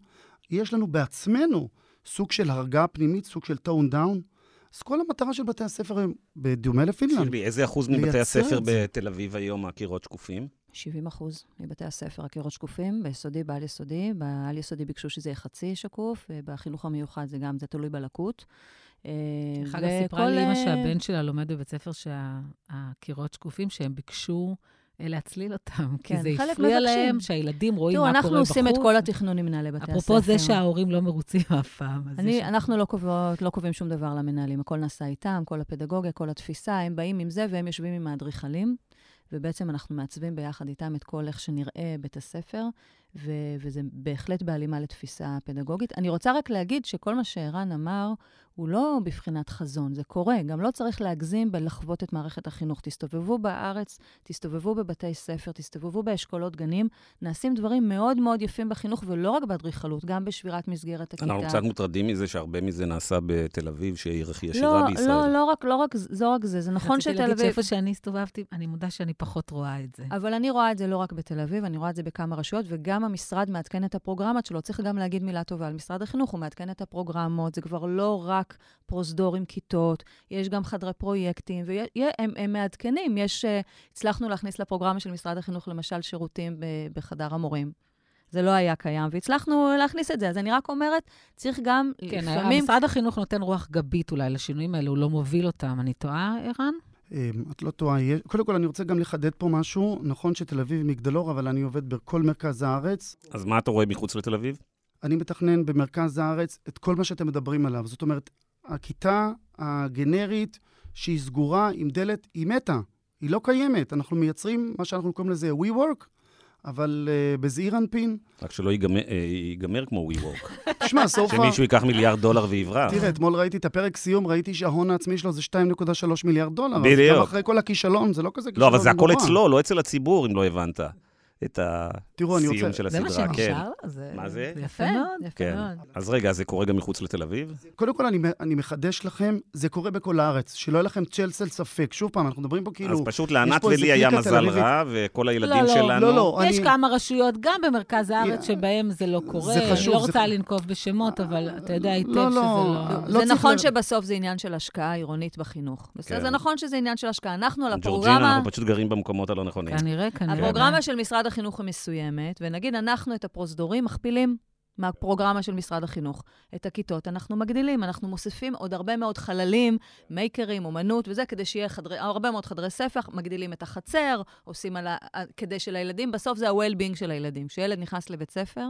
יש לנו בעצמנו סוג של הרגעה פנימית, סוג של tone down. אז כל המטרה של בתי הספר הם, בדומה לפינלנד, שירלי, איזה אחוז מבתי לייצר הספר את זה. בתל אביב היום הקירות שקופים? 70 אחוז מבתי הספר, הקירות שקופים, ביסודי, בעל יסודי. בעל יסודי ביקשו שזה יהיה חצי שקוף, ובחינוך המיוחד זה גם, זה תלוי בלקות. אה, דרך אגב, סיפרה לי אימא אה, שהבן שלה לומד בבית ספר שהקירות שקופים, שהם ביקשו להצליל אותם, כי כן, זה חלק הפריע. להם שהילדים רואים תראו, מה קורה אנחנו בחוץ. עושים את כל התכנון עם מנהלי בתי הספר. אפרופו זה שההורים לא מרוצים אף פעם. אני, אנחנו לא, קובעות, לא קובעים שום דבר למנהלים, הכל נעשה איתם, כל הפדגוגיה, כל התפיסה, הם באים עם זה והם יושבים עם האדריכלים, ובעצם אנחנו מעצבים ביחד איתם את כל איך שנראה בית הספר, ו- וזה בהחלט בהלימה לתפיסה פדגוגית. אני רוצה רק להגיד שכל מה שערן אמר, הוא לא בבחינת חזון, זה קורה. גם לא צריך להגזים בלחוות את מערכת החינוך. תסתובבו בארץ, תסתובבו בבתי ספר, תסתובבו באשכולות גנים, נעשים דברים מאוד מאוד יפים בחינוך, ולא רק באדריכלות, גם בשבירת מסגרת הכיתה. אנחנו קצת מוטרדים מזה שהרבה מזה נעשה בתל אביב, שהיא ערך לא, ישירה בישראל. לא, לא רק, לא רק, לא רק זה, זה נכון רציתי שתל להגיד אביב... שאיפה שאני הסתובבתי, אני מודה שאני פחות רואה את זה. אבל אני רואה את זה לא רק בתל אביב, אני רואה את זה בכמה רשויות, וגם המשרד מעדכן את הפרוגרמות שלו. צריך גם להגיד מילה טובה על משרד החינוך, הוא מעדכן את הפרוגרמות, זה כבר לא רק פרוזדור עם כיתות, יש גם חדרי פרויקטים, והם הם מעדכנים. יש, אה, הצלחנו להכניס לפרוגרמה של משרד החינוך, למשל, שירותים ב- בחדר המורים. זה לא היה קיים, והצלחנו להכניס את זה. אז אני רק אומרת, צריך גם כן, לפעמים... משרד החינוך נותן רוח גבית אולי לשינויים האלה, הוא לא מוביל אותם. אני טועה, ערן? אה, את לא טועה. קודם כל, אני רוצה גם לחדד פה משהו. נכון שתל אביב היא מגדלור, אבל אני עובד בכל מרכז הארץ. אז מה אתה רואה מחוץ לתל אביב? אני מתכנן במרכז הארץ את כל מה שאתם מדברים עליו. זאת אומרת, הכיתה הגנרית שהיא סגורה עם דלת, היא מתה. היא לא קיימת. אנחנו מייצרים מה שאנחנו קוראים לזה WeWork, אבל uh, בזעיר אנפין. רק שלא ייגמר, אה, ייגמר כמו WeWork. תשמע, סוף ה... שמישהו ייקח מיליארד דולר ויברח. תראה, אתמול ראיתי את הפרק סיום, ראיתי שההון העצמי שלו זה 2.3 מיליארד דולר. בדיוק. גם אחרי כל הכישלון, זה לא כזה לא, כישלון אבל זה הכל. אצלו, לא אצל הציבור, אם לא הבנת. את, ה... תראו, אני רוצה... סיום של זה מה הסדרה, כן. שנשאר לו? זה מה זה? זה יפה מאוד. יפה כן. מאוד. אז רגע, זה קורה גם מחוץ לתל אביב? קודם כל, אני, אני מחדש לכם, זה קורה בכל הארץ, שלא יהיה לכם צל של ספק. שוב פעם, אנחנו מדברים פה כאילו... אז פשוט לענת ולי היה מזל. רע, וכל הילדים לא, לא, שלנו... לא, לא, יש אני- כמה רשויות, גם במרכז הארץ, שבהם זה לא קורה. זה חשוב, אני לא זה רוצה. לנקוב בשמות, אבל אתה יודע היטב לא, שזה לא. לא... לא זה נכון שבסוף זה עניין של השקעה עירונית בחינוך. בסדר? כן. זה נכון שזה עניין של השקעה. אנחנו על ג'ורג'ינה, הפרוגרמה... אנחנו פשוט גרים במקומות הלא נכונים. כנראה, כנראה. הפרוגרמה של משרד החינוך היא מסוימת, ונגיד אנחנו את הפרוזדורים מכפילים מהפרוגרמה של משרד החינוך. את הכיתות אנחנו מגדילים, אנחנו מוסיפים עוד הרבה מאוד חללים, מייקרים, אומנות וזה, כדי שיהיה חדרי, הרבה מאוד חדרי ספר, מגדילים את החצר, עושים על ה... כדי שלילדים, בסוף זה ה-well-being של הילדים. כשילד נכנס לבית ספר,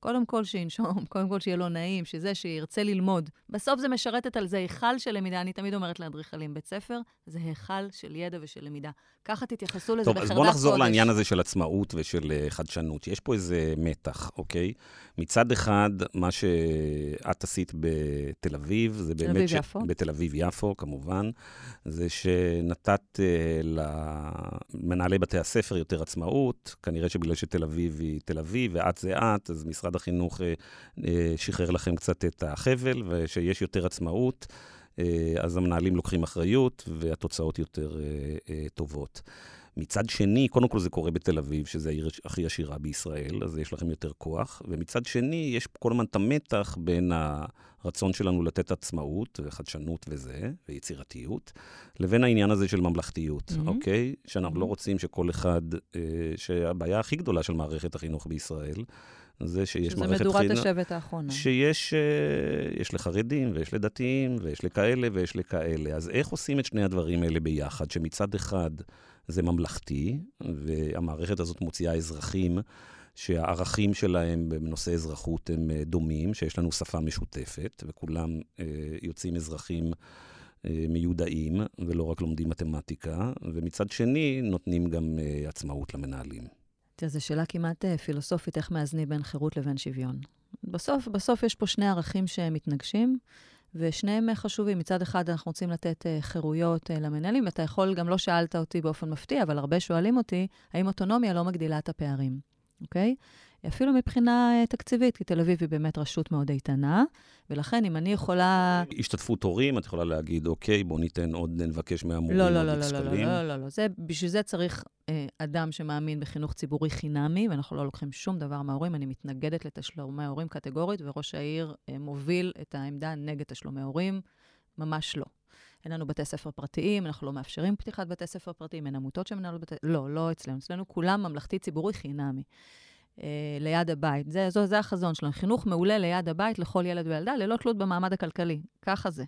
קודם כל שינשום, קודם כל שיהיה לו נעים, שזה, שירצה ללמוד. בסוף זה משרתת על זה היכל של למידה. אני תמיד אומרת לאדריכלים, בית ספר זה היכל של ידע ושל למידה. ככה תתייחסו לזה טוב, בחרדת אז קודש. בואו נחזור לעניין הזה של עצמאות ושל אה, חדשנות. יש פה איזה מתח, אוקיי? מצד אחד, מה שאת עשית בתל אביב, זה באמת... אביב-יפו. בתל אביב-יפו, כמובן, זה שנתת אה, למנהלי בתי הספר יותר עצמאות. כנראה שבגלל שתל אביב היא תל אביב ואת זה את, אז משרד החינוך אה, אה, שחרר לכם קצת את החבל, ושיש יותר עצמאות. אה, אז המנהלים לוקחים אחריות, והתוצאות יותר טובות. מצד שני, קודם כל זה קורה בתל אביב, שזו העיר הכי עשירה בישראל, אז יש לכם יותר כוח. ומצד שני, יש כל הזמן את המתח בין הרצון שלנו לתת עצמאות וחדשנות וזה, ויצירתיות, לבין העניין הזה של ממלכתיות, Mhm. אוקיי? שאנחנו לא Mhm. רוצים שכל אחד, אה, שהבעיה הכי גדולה של מערכת החינוך בישראל, זה שיש שזה מערכת מדורת חינוך... השבט האחרונה. שיש אה, יש לחרדים ויש לדתיים ויש לכאלה ויש לכאלה. אז איך עושים את שני הדברים האלה ביחד? שמצד אחד זה ממלכתי, והמערכת הזאת מוציאה אזרחים שהערכים שלהם בנושא אזרחות הם אה, דומים, שיש לנו שפה משותפת, וכולם אה, יוצאים אזרחים מיודעים, ולא רק לומדים מתמטיקה, ומצד שני נותנים גם עצמאות למנהלים. תראה, זו שאלה כמעט אה, פילוסופית, איך מאזנים בין חירות לבין שוויון. בסוף, בסוף יש פה שני ערכים שמתנגשים, ושניהם אה, חשובים. מצד אחד, אנחנו רוצים לתת אה, חירויות למנהלים. אתה יכול, גם לא שאלת אותי באופן מפתיע, אבל הרבה שואלים אותי, האם אוטונומיה לא מגדילה את הפערים, אוקיי? אפילו מבחינה אה, תקציבית, כי תל אביב היא באמת רשות מאוד איתנה, ולכן אם אני יכולה... השתתפות הורים, את יכולה להגיד, אוקיי, בוא ניתן עוד, נבקש מהמורים לא, עוד לא, לא, לא, לא. לא, לא, לא. זה, בשביל זה צריך אה, אדם שמאמין בחינוך ציבורי חינמי, ואנחנו לא לוקחים שום דבר מההורים. אני מתנגדת לתשלומי ההורים קטגורית, וראש העיר אה, מוביל את העמדה נגד תשלומי הורים. ממש לא. אין לנו בתי ספר פרטיים, אנחנו לא מאפשרים פתיחת בתי ספר פרטיים, אין עמותות שמנהלות בתי... לא, לא אצלנו. אצלנו כולם ממלכתי ציבורי חינמי. אה, ליד הבית. זה, זה, זה החזון שלנו. חינוך מעולה ליד הבית לכל ילד וילדה, ללא תלות במעמד הכלכלי. ככה זה.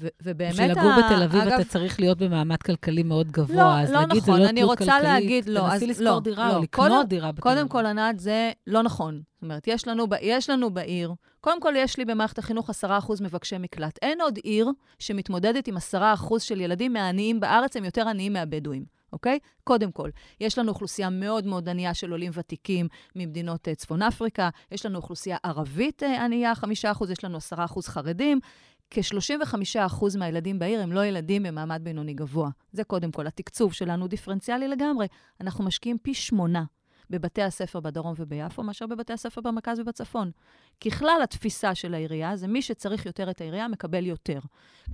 ו- ובאמת... בשביל לגור ה- בתל אביב אגב, אתה צריך להיות במעמד כלכלי מאוד גבוה, לא, אז לא להגיד נכון, זה לא אני תלות רוצה כלכלית, להגיד, לא, תנסי אז לשכור לא, דירה לא. או לקנות קודם- דירה בתל קודם אביב. כל, ענת, זה לא נכון. זאת אומרת, יש לנו, יש לנו בעיר, קודם כל, יש לי במערכת החינוך 10% מבקשי מקלט. אין עוד עיר שמתמודדת עם 10% של ילדים מהעניים בארץ, הם יותר עניים מהבדואים, אוקיי? קודם כל, יש לנו אוכלוסייה מאוד מאוד ענייה של עולים ותיקים ממדינות אה, צפון אפריקה, יש לנו אוכלוסייה ערבית אה, ענייה, 5%, יש לנו 10% חרדים. כ-35% מהילדים בעיר הם לא ילדים במעמד בינוני גבוה. זה קודם כל. התקצוב שלנו דיפרנציאלי לגמרי. אנחנו משקיעים פי שמונה בבתי הספר בדרום וביפו, מאשר בבתי הספר במרכז ובצפון. ככלל, התפיסה של העירייה זה מי שצריך יותר את העירייה, מקבל יותר.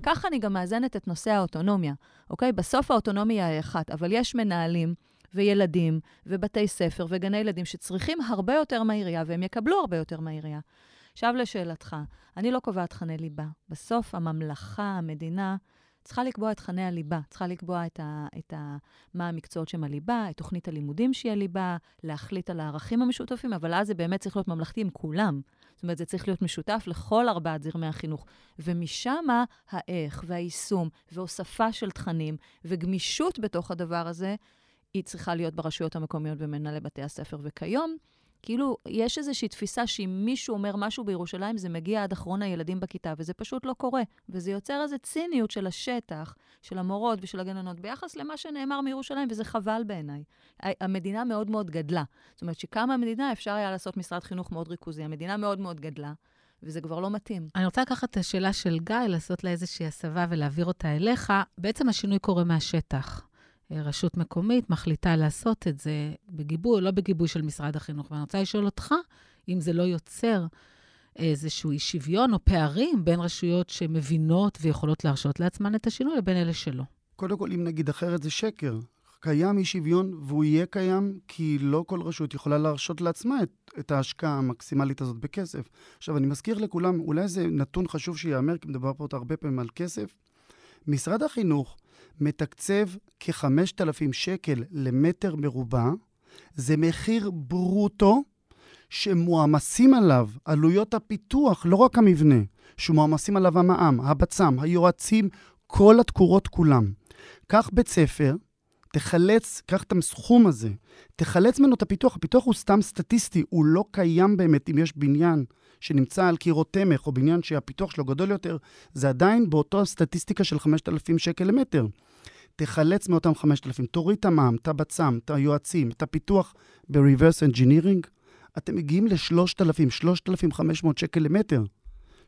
ככה אני גם מאזנת את נושא האוטונומיה, אוקיי? בסוף האוטונומיה היא אחת, אבל יש מנהלים וילדים ובתי ספר וגני ילדים שצריכים הרבה יותר מהעירייה, והם יקבלו הרבה יותר מהעירייה. עכשיו לשאלתך, אני לא קובעת תכני ליבה. בסוף הממלכה, המדינה, צריכה לקבוע את תכני הליבה, צריכה לקבוע את ה, את ה, מה המקצועות שהם הליבה, את תוכנית הלימודים שהיא הליבה, להחליט על הערכים המשותפים, אבל אז זה באמת צריך להיות ממלכתי עם כולם. זאת אומרת, זה צריך להיות משותף לכל ארבעת זרמי החינוך. ומשם האיך והיישום והוספה של תכנים וגמישות בתוך הדבר הזה, היא צריכה להיות ברשויות המקומיות ומנהלי בתי הספר. וכיום, כאילו, יש איזושהי תפיסה שאם מישהו אומר משהו בירושלים, זה מגיע עד אחרון הילדים בכיתה, וזה פשוט לא קורה. וזה יוצר איזו ציניות של השטח, של המורות ושל הגננות, ביחס למה שנאמר מירושלים, וזה חבל בעיניי. המדינה מאוד מאוד גדלה. זאת אומרת, שקמה המדינה, אפשר היה לעשות משרד חינוך מאוד ריכוזי. המדינה מאוד מאוד גדלה, וזה כבר לא מתאים. אני רוצה לקחת את השאלה של גיא, לעשות לה איזושהי הסבה ולהעביר אותה אליך. בעצם השינוי קורה מהשטח. אה, רשות מקומית מחליטה לעשות את זה בגיבוי לא בגיבוי של משרד החינוך. ואני רוצה לשאול אותך, אם זה לא יוצר איזשהו אי שוויון או פערים בין רשויות שמבינות ויכולות להרשות לעצמן את השינוי לבין אלה שלא. קודם כל, אם נגיד אחרת זה שקר. קיים אי שוויון והוא יהיה קיים כי לא כל רשות יכולה להרשות לעצמה את, את ההשקעה המקסימלית הזאת בכסף. עכשיו, אני מזכיר לכולם, אולי זה נתון חשוב שייאמר, כי מדובר פה הרבה פעמים על כסף. משרד החינוך מתקצב כ-5,000 שקל למטר מרובע, זה מחיר ברוטו שמועמסים עליו עלויות הפיתוח, לא רק המבנה, שמועמסים עליו המע"מ, הבצ"ם, היועצים, כל התקורות כולם. קח בית ספר, תחלץ, קח את הסכום הזה, תחלץ ממנו את הפיתוח. הפיתוח הוא סתם סטטיסטי, הוא לא קיים באמת אם יש בניין שנמצא על קירות תמך, או בניין שהפיתוח שלו גדול יותר, זה עדיין באותו סטטיסטיקה של 5,000 שקל למטר. תחלץ מאותם 5,000, תוריד את המע"מ, את הבצ"ם, את היועצים, את הפיתוח ב-reverse engineering, אתם מגיעים ל-3,000, 3,500 שקל למטר.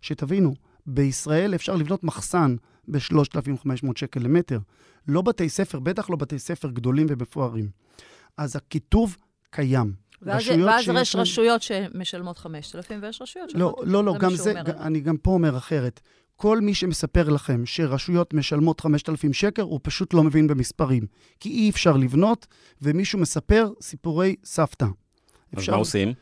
שתבינו, בישראל אפשר לבנות מחסן ב-3,500 שקל למטר. לא בתי ספר, בטח לא בתי ספר גדולים ומפוארים. אז הכיתוב קיים. ואז, ואז יש רשויות שמשלמות 5,000 ויש רשויות לא, שלא... לא, לא, לא, גם זה, אני גם פה אומר אחרת. כל מי שמספר לכם שרשויות משלמות 5,000 שקל, הוא פשוט לא מבין במספרים. כי אי אפשר לבנות, ומישהו מספר סיפורי סבתא. אז מה עושים?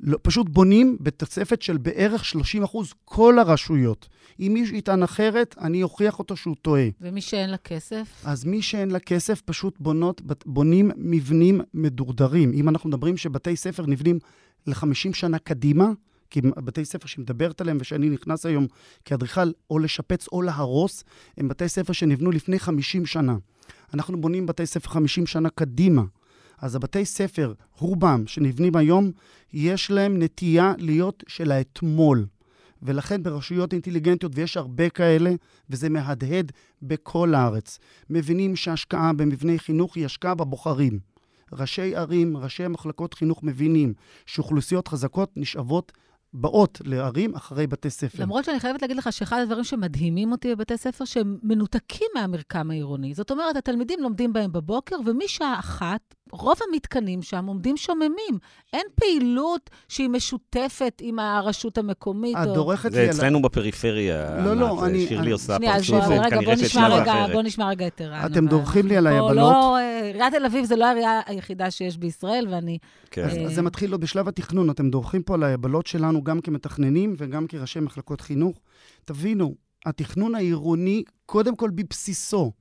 לא, פשוט בונים בתוספת של בערך 30 אחוז כל הרשויות. אם מישהו יטען אחרת, אני אוכיח אותו שהוא טועה. ומי שאין לה כסף? אז מי שאין לה כסף פשוט בונות, בונים מבנים מדורדרים. אם אנחנו מדברים שבתי ספר נבנים ל-50 שנה קדימה, כי בתי ספר שמדברת עליהם ושאני נכנס היום כאדריכל, או לשפץ או להרוס, הם בתי ספר שנבנו לפני 50 שנה. אנחנו בונים בתי ספר 50 שנה קדימה. אז הבתי ספר, רובם, שנבנים היום, יש להם נטייה להיות של האתמול. ולכן ברשויות אינטליגנטיות, ויש הרבה כאלה, וזה מהדהד בכל הארץ, מבינים שהשקעה במבני חינוך היא השקעה בבוחרים. ראשי ערים, ראשי מחלקות חינוך מבינים שאוכלוסיות חזקות נשאבות באות לערים אחרי בתי ספר. למרות שאני חייבת להגיד לך שאחד הדברים שמדהימים אותי בבתי ספר, שהם מנותקים מהמרקם העירוני. זאת אומרת, התלמידים לומדים בהם בבוקר, ומשעה אחת, רוב המתקנים שם עומדים שוממים. אין פעילות שהיא משותפת עם הרשות המקומית. את דורכת לי על... זה אצלנו בפריפריה. לא, לא, אני... שירלי עושה פרצוף, כנראה ששלב אחרת. בוא נשמע רגע את ערן. אתם דורכים לי על היבלות. לא, עיריית תל אביב זה לא העירייה היחידה שיש בישראל, ואני... כן. אז זה מתחיל עוד בשלב התכנון. אתם דורכים פה על היבלות שלנו גם כמתכננים וגם כראשי מחלקות חינוך. תבינו, התכנון העירוני, קודם כל בבסיסו,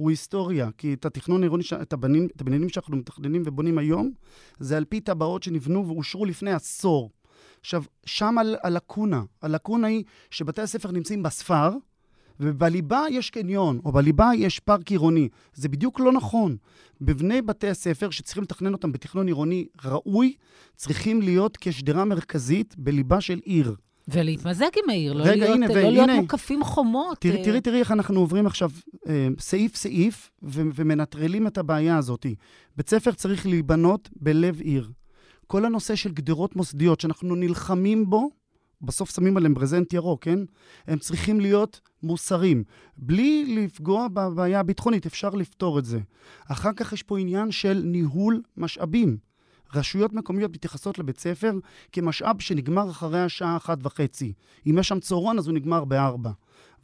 הוא היסטוריה, כי את התכנון העירוני, את, את הבניינים שאנחנו מתכננים ובונים היום, זה על פי טבעות שנבנו ואושרו לפני עשור. עכשיו, שם הלקונה, הלקונה היא שבתי הספר נמצאים בספר, ובליבה יש קניון, או בליבה יש פארק עירוני. זה בדיוק לא נכון. מבני בתי הספר, שצריכים לתכנן אותם בתכנון עירוני ראוי, צריכים להיות כשדרה מרכזית בליבה של עיר. ולהתמזג עם העיר, לא, רגע, להיות, הנה, לא והנה, להיות מוקפים חומות. תראי, אה. תראי, תראי איך אנחנו עוברים עכשיו אה, סעיף-סעיף ו- ומנטרלים את הבעיה הזאת. בית ספר צריך להיבנות בלב עיר. כל הנושא של גדרות מוסדיות שאנחנו נלחמים בו, בסוף שמים עליהם ברזנט ירוק, כן? הם צריכים להיות מוסרים. בלי לפגוע בבעיה הביטחונית, אפשר לפתור את זה. אחר כך יש פה עניין של ניהול משאבים. רשויות מקומיות מתייחסות לבית ספר כמשאב שנגמר אחרי השעה אחת וחצי. אם יש שם צהרון, אז הוא נגמר בארבע.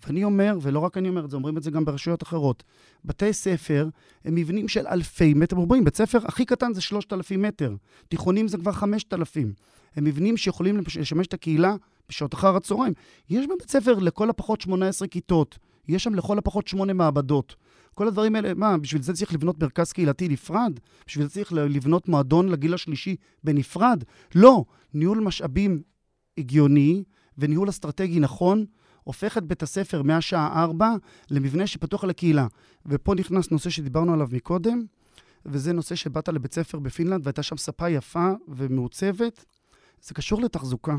ואני אומר, ולא רק אני אומר את זה, אומרים את זה גם ברשויות אחרות, בתי ספר הם מבנים של אלפי מטר מרובעים. בית ספר הכי קטן זה 3,000 מטר, תיכונים זה כבר 5,000. הם מבנים שיכולים לשמש את הקהילה בשעות אחר הצהריים. יש בבית ספר לכל הפחות 18 כיתות, יש שם לכל הפחות 8 מעבדות. כל הדברים האלה, מה, בשביל זה צריך לבנות מרכז קהילתי נפרד? בשביל זה צריך לבנות מועדון לגיל השלישי בנפרד? לא. ניהול משאבים הגיוני וניהול אסטרטגי נכון הופך את בית הספר מהשעה 4 למבנה שפתוח לקהילה. ופה נכנס נושא שדיברנו עליו מקודם, וזה נושא שבאת לבית ספר בפינלנד והייתה שם ספה יפה ומעוצבת. זה קשור לתחזוקה.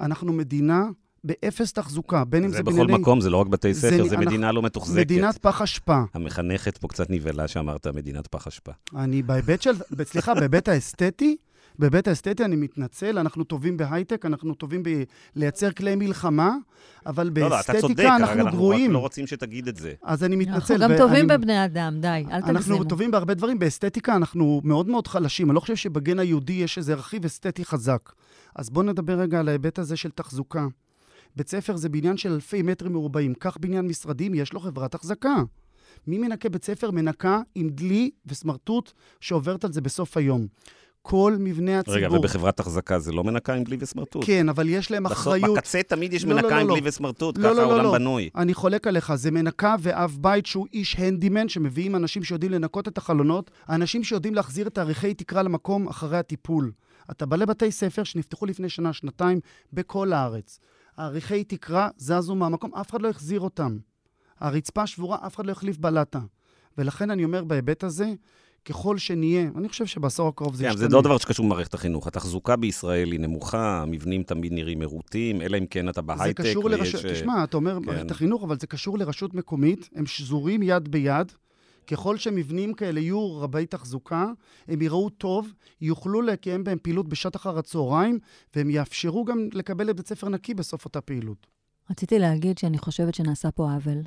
אנחנו מדינה באפס תחזוקה, בין אם זה, זה בכל בנייני... מקום, זה לא רק בתי ספר, זה, זה אנחנו... מדינה לא מתוחזקת. מדינת פח אשפה. המחנכת פה קצת נבהלה שאמרת, מדינת פח אשפה. אני בהיבט של, סליחה, בהיבט האסתטי, בהיבט האסתטי אני מתנצל, אנחנו טובים בהייטק, אנחנו טובים בלייצר כלי מלחמה, אבל לא, לא, אתה צודק, באסתטיקה אבל אנחנו אנחנו רק גרועים. לא רוצים שתגיד את זה. אז אני מתנצל. אנחנו גם ב- טובים אני- בבני אדם, די, אל תגזימו. אנחנו טובים בהרבה דברים, באסתטיקה אנחנו מאוד מאוד חלשים. אני לא חושב שבגן היהודי יש איזה רכיב אסתטי חזק. אז בואו נדבר רגע על ההיבט הזה של תחזוקה. בית ספר זה בניין של אלפי מטרים מרובעים. כך בניין משרדים, יש לו חברת החזקה. מי מנקה בית ספר? מנקה עם דלי וסמרטוט שעוברת על זה בסוף היום. כל מבנה הציבור... רגע, ובחברת החזקה זה לא מנקה עם דלי וסמרטוט? כן, אבל יש להם בסוף, אחריות. בקצה תמיד יש לא, לא, מנקה לא, עם לא. דלי וסמרטוט, לא, ככה לא, לא, העולם לא. בנוי. אני חולק עליך, זה מנקה ואב בית שהוא איש הנדימן, שמביאים אנשים שיודעים לנקות את החלונות, האנשים שיודעים להחזיר את תאריכי תקרה למקום אחרי הטיפול. אתה בא לבתי ספר שנפתחו לפני שנה, שנתיים, בכל הארץ. האריכי תקרה זזו מהמקום, אף אחד לא החזיר אותם. הרצפה שבורה, אף אחד לא החליף בלטה. ולכן אני אומר בהיבט הזה, ככל שנהיה, אני חושב שבעשור הקרוב זה כן, ישתנה. זה לא דבר שקשור במערכת החינוך. התחזוקה בישראל היא נמוכה, המבנים תמיד נראים מרוטים, אלא אם כן אתה בהייטק זה קשור. לרשות, אה, תשמע, אתה אומר כן. מערכת החינוך, אבל זה קשור לרשות מקומית, הם שזורים יד ביד. ככל שמבנים כאלה יהיו רבי תחזוקה, הם יראו טוב, יוכלו לקיים בהם פעילות בשעת אחר הצהריים, והם יאפשרו גם לקבל את בית ספר נקי בסוף אותה פעילות. רציתי להגיד שאני חושבת שנעשה פה עוול.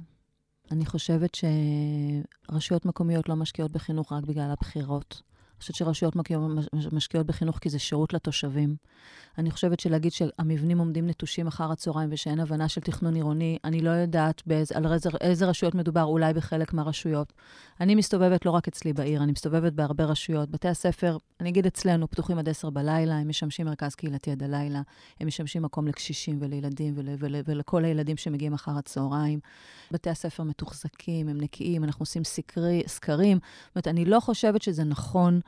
אני חושבת שרשויות מקומיות לא משקיעות בחינוך רק בגלל הבחירות. חושבת שרשויות משקיעות בחינוך כי זה שירות לתושבים. אני חושבת שלהגיד שהמבנים עומדים נטושים אחר הצהריים ושאין הבנה של תכנון עירוני, אני לא יודעת באיזה, על איזה, איזה רשויות מדובר, אולי בחלק מהרשויות. אני מסתובבת לא רק אצלי בעיר, אני מסתובבת בהרבה רשויות. בתי הספר, אני אגיד אצלנו, פתוחים עד עשר בלילה, הם משמשים מרכז קהילתי עד הלילה, הם משמשים מקום לקשישים ולילדים ול, ול, ולכל הילדים שמגיעים אחר הצהריים. בתי הספר מתוחזקים, הם נקיים, אנחנו עושים סקרי, סקרים. זאת אומרת, אני לא חושבת שזה נכון.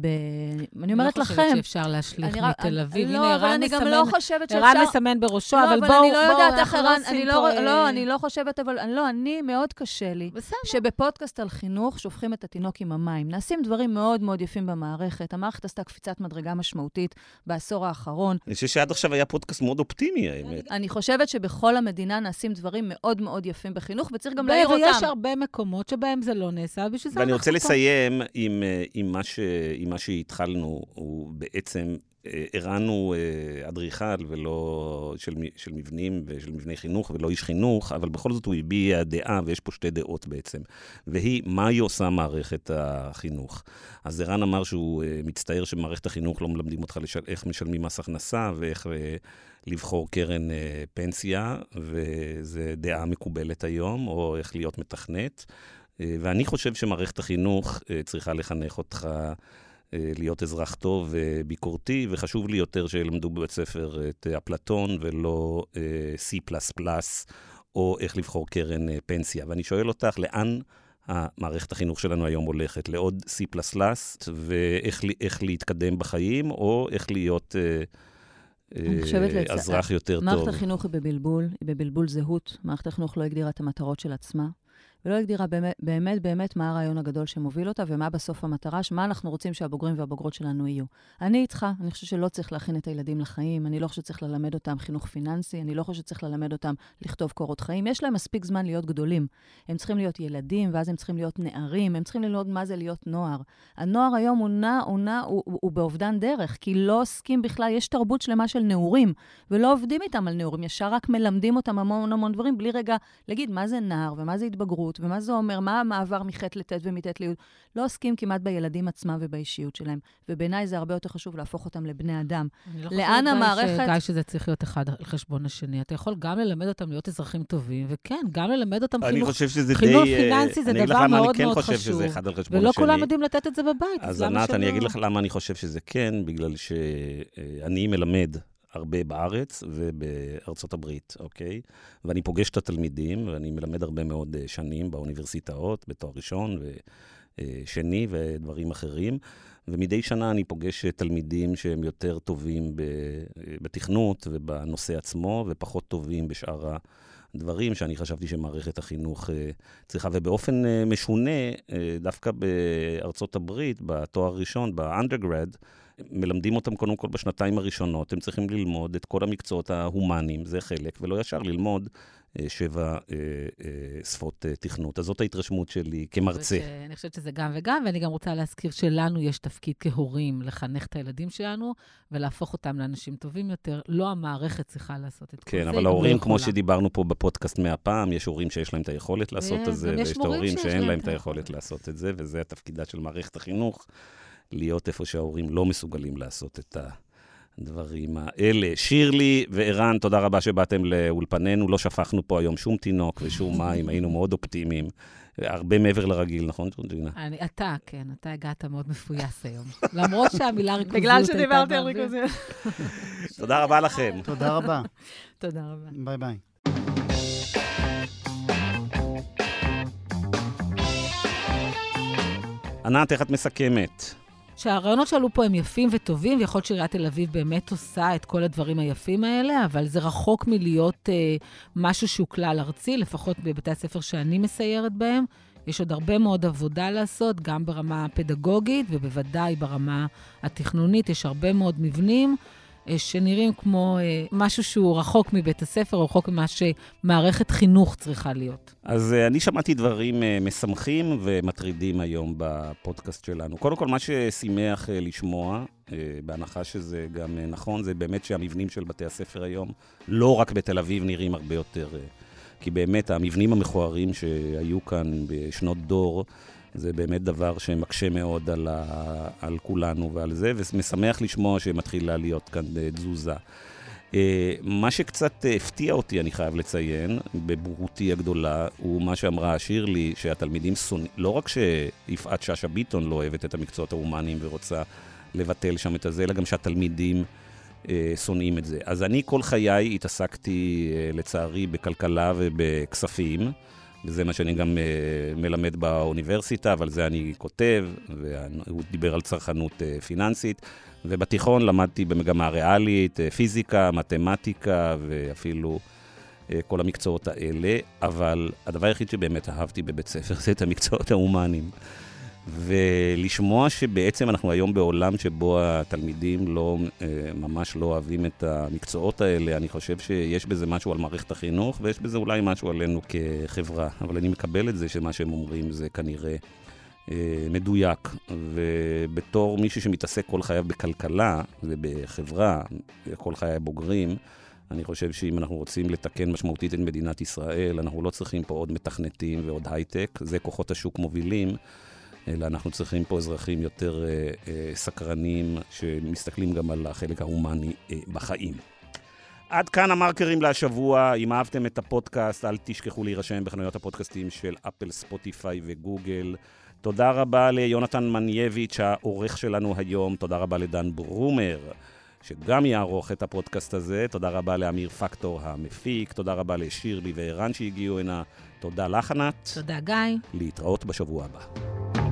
ב... אני אומרת אני לא לכם... חושבת שאפשר להשליך מתל אביב. לא, הנה, אבל אני גם לא חושבת שאפשר... ערן מסמן בראשו, לא, אבל אבל בואו, אני לא יודעת איך אנחנו לא עושים אני פה, לא, אה, לא, אני לא חושבת, אבל אני לא, אני, מאוד קשה לי. בסדר. שבפודקאסט על חינוך שופכים את התינוק עם המים. נעשים דברים מאוד מאוד יפים במערכת. המערכת עשתה קפיצת מדרגה משמעותית בעשור האחרון. אני חושב שעד עכשיו היה פודקאסט מאוד אופטימי, האמת. אני חושבת שבכל המדינה נעשים דברים מאוד מאוד יפים בחינוך, וצריך גם להעיר ויש אותם. הרבה מקומות שבהם זה לא נעשה, בשביל זה ואני אנחנו רוצה פה. לסיים עם, אה, עם, מה ש, עם מה שהתחלנו, הוא בעצם, אה, הוא אה, אדריכל ולא של, של מבנים ושל מבני חינוך ולא איש חינוך, אבל בכל זאת הוא הביע דעה, ויש פה שתי דעות בעצם, והיא, מה היא עושה מערכת החינוך? אז ערן אמר שהוא אה, מצטער שבמערכת החינוך לא מלמדים אותך לשל, איך משלמים מס הכנסה ואיך לבחור קרן אה, פנסיה, וזו דעה מקובלת היום, או איך להיות מתכנת. אה, ואני חושב שמערכת החינוך אה, צריכה לחנך אותך להיות אזרח טוב וביקורתי, וחשוב לי יותר שילמדו בבית ספר את אה, אפלטון ולא אה, C++, או איך לבחור קרן אה, פנסיה. ואני שואל אותך, לאן המערכת החינוך שלנו היום הולכת? לעוד C++, ואיך להתקדם בחיים, או איך להיות אה, אה, אזרח יותר טוב? מערכת החינוך היא בבלבול, היא בבלבול זהות. מערכת החינוך לא הגדירה את המטרות של עצמה, ולא הגדירה באמת, באמת, באמת מה הרעיון הגדול שמוביל אותה, ומה בסוף המטרה, מה אנחנו רוצים שהבוגרים והבוגרות שלנו יהיו. אני איתך, אני חושבת שלא צריך להכין את הילדים לחיים, אני לא חושבת שצריך ללמד אותם חינוך פיננסי, אני לא חושבת שצריך ללמד אותם לכתוב קורות חיים. יש להם מספיק זמן להיות גדולים. הם צריכים להיות ילדים, ואז הם צריכים להיות נערים, הם צריכים ללמוד מה זה להיות נוער. הנוער היום הוא נע, הוא נע, הוא, הוא, הוא באובדן דרך, כי לא עוסקים בכלל, יש תרבות שלמה של נעורים, ולא עובדים איתם על נעורים, ישר רק מלמדים אותם המון המון דברים, בלי רגע להגיד מה זה נער, ומה זה התבגרות, ומה זה אומר, מה המעבר מח' לט' ומט' לי'. לא עוסקים כמעט בילדים עצמם ובאישיות שלהם. ובעיניי זה הרבה יותר חשוב להפוך אותם לבני אדם. אני לא לאן חושבת, המערכת- ש- גיא, שזה צריך להיות אחד על חשבון השני. אתה יכול גם ללמד אותם להיות אזרחים טובים, וכן, גם ללמד אותם אני חינוך. חושב די... חינוך אה, פיננסי זה אני אגיד דבר לך למה מאוד אני כן מאוד חושב חשוב. שזה אחד על חשבון ולא השני. כולם יודעים לתת את זה בבית, אז למה ענת, אני? אגיד לך למה אני חושב שזה כן, בגלל שאני מלמד הרבה בארץ ובארצות הברית, אוקיי? ואני פוגש את התלמידים, ואני מלמד הרבה מאוד אה, שנים באוניברסיטאות, בתואר ראשון ושני ודברים אחרים. ומדי שנה אני פוגש אה, תלמידים שהם יותר טובים אה, בתכנות ובנושא עצמו, ופחות טובים בשאר הדברים שאני חשבתי שמערכת החינוך אה, צריכה. ובאופן אה, משונה, אה, דווקא בארצות הברית, בתואר הראשון, ב-undergrad, מלמדים אותם קודם כל בשנתיים הראשונות, הם צריכים ללמוד את כל המקצועות ההומניים, זה חלק, ולא ישר ללמוד אה, שבע אה, אה, שפות תכנות. אז זאת ההתרשמות שלי כמרצה. אני חושבת שזה גם וגם, ואני גם רוצה להזכיר שלנו יש תפקיד כהורים לחנך את הילדים שלנו ולהפוך אותם לאנשים טובים יותר. לא המערכת צריכה לעשות את כן, כל זה, אבל היא גם לא ההורים, כמו. שדיברנו פה בפודקאסט מהפעם, יש הורים שיש להם את היכולת לעשות וגם את זה, יש ויש את ההורים שאין להם את היכולת. לעשות את זה, וזה התפקידה של מערכת החינוך, להיות איפה שההורים לא מסוגלים לעשות את הדברים האלה. שירלי וערן, תודה רבה שבאתם לאולפנינו. לא שפכנו פה היום שום תינוק ושום מים, היינו מאוד אופטימיים. הרבה מעבר לרגיל, נכון, ג'ורג'ינה? אני, אתה, כן, אתה הגעת מאוד מפויס היום. למרות שהמילה ריכוזיות בגלל הייתה שדיברתי על. ריכוזיות. תודה רבה לכם. תודה רבה. תודה רבה. ביי ביי. ענת, איך את מסכמת? שהרעיונות שעלו פה הם יפים וטובים, ויכול להיות שעיריית תל אביב באמת עושה את כל הדברים היפים האלה, אבל זה רחוק מלהיות אה, משהו שהוא כלל ארצי, לפחות בבתי הספר שאני מסיירת בהם. יש עוד הרבה מאוד עבודה לעשות, גם ברמה הפדגוגית ובוודאי ברמה התכנונית. יש הרבה מאוד מבנים שנראים כמו אה, משהו שהוא רחוק מבית הספר, או רחוק ממה שמערכת חינוך צריכה להיות. אז uh, אני שמעתי דברים משמחים ומטרידים היום בפודקאסט שלנו. קודם כל, מה ששימח לשמוע, בהנחה שזה גם נכון, זה באמת שהמבנים של בתי הספר היום, לא רק בתל אביב, נראים הרבה יותר... כי באמת המבנים המכוערים שהיו כאן בשנות דור, זה באמת דבר שמקשה מאוד על, ה, על כולנו ועל זה, ומשמח לשמוע שמתחילה להיות כאן אה, תזוזה. אה, מה שקצת אה, הפתיע אותי, אני חייב לציין, בבורותי הגדולה, הוא מה שאמרה שירלי, שהתלמידים שונאים, לא רק שיפעת שאשא ביטון לא אוהבת את המקצועות ההומניים ורוצה לבטל שם את הזה, אלא גם שהתלמידים אה, שונאים את זה. אז אני כל חיי התעסקתי, אה, לצערי, בכלכלה ובכספים, וזה מה שאני גם אה, מלמד באוניברסיטה, אבל זה אני כותב, והוא דיבר על צרכנות אה, פיננסית. ובתיכון למדתי במגמה ריאלית, אה, פיזיקה, מתמטיקה ואפילו כל המקצועות האלה, אבל הדבר היחיד שבאמת אהבתי בבית ספר זה את המקצועות ההומניים. ולשמוע שבעצם אנחנו היום בעולם שבו התלמידים לא, אה, ממש לא אוהבים את המקצועות האלה, אני חושב שיש בזה משהו על מערכת החינוך, ויש בזה אולי משהו עלינו כחברה. אבל אני מקבל את זה שמה שהם אומרים זה כנראה אה, מדויק. ובתור מישהו שמתעסק כל חייו בכלכלה ובחברה, כל חיי בוגרים, אני חושב שאם אנחנו רוצים לתקן משמעותית את מדינת ישראל, אנחנו לא צריכים פה עוד מתכנתים ועוד הייטק, זה כוחות השוק מובילים. אלא אנחנו צריכים פה אזרחים יותר אה, אה, סקרנים, שמסתכלים גם על החלק ההומני אה, בחיים. עד כאן המרקרים להשבוע. אם אהבתם את הפודקאסט, אל תשכחו להירשם בחנויות הפודקאסטים של אפל, ספוטיפיי וגוגל. תודה רבה ליונתן מנייביץ', העורך שלנו היום. תודה רבה לדן ברומר, שגם יערוך את הפודקאסט הזה. תודה רבה לאמיר פקטור המפיק. תודה רבה לשירלי וערן שהגיעו הנה. תודה לך, ענת. תודה, גיא. להתראות בשבוע הבא.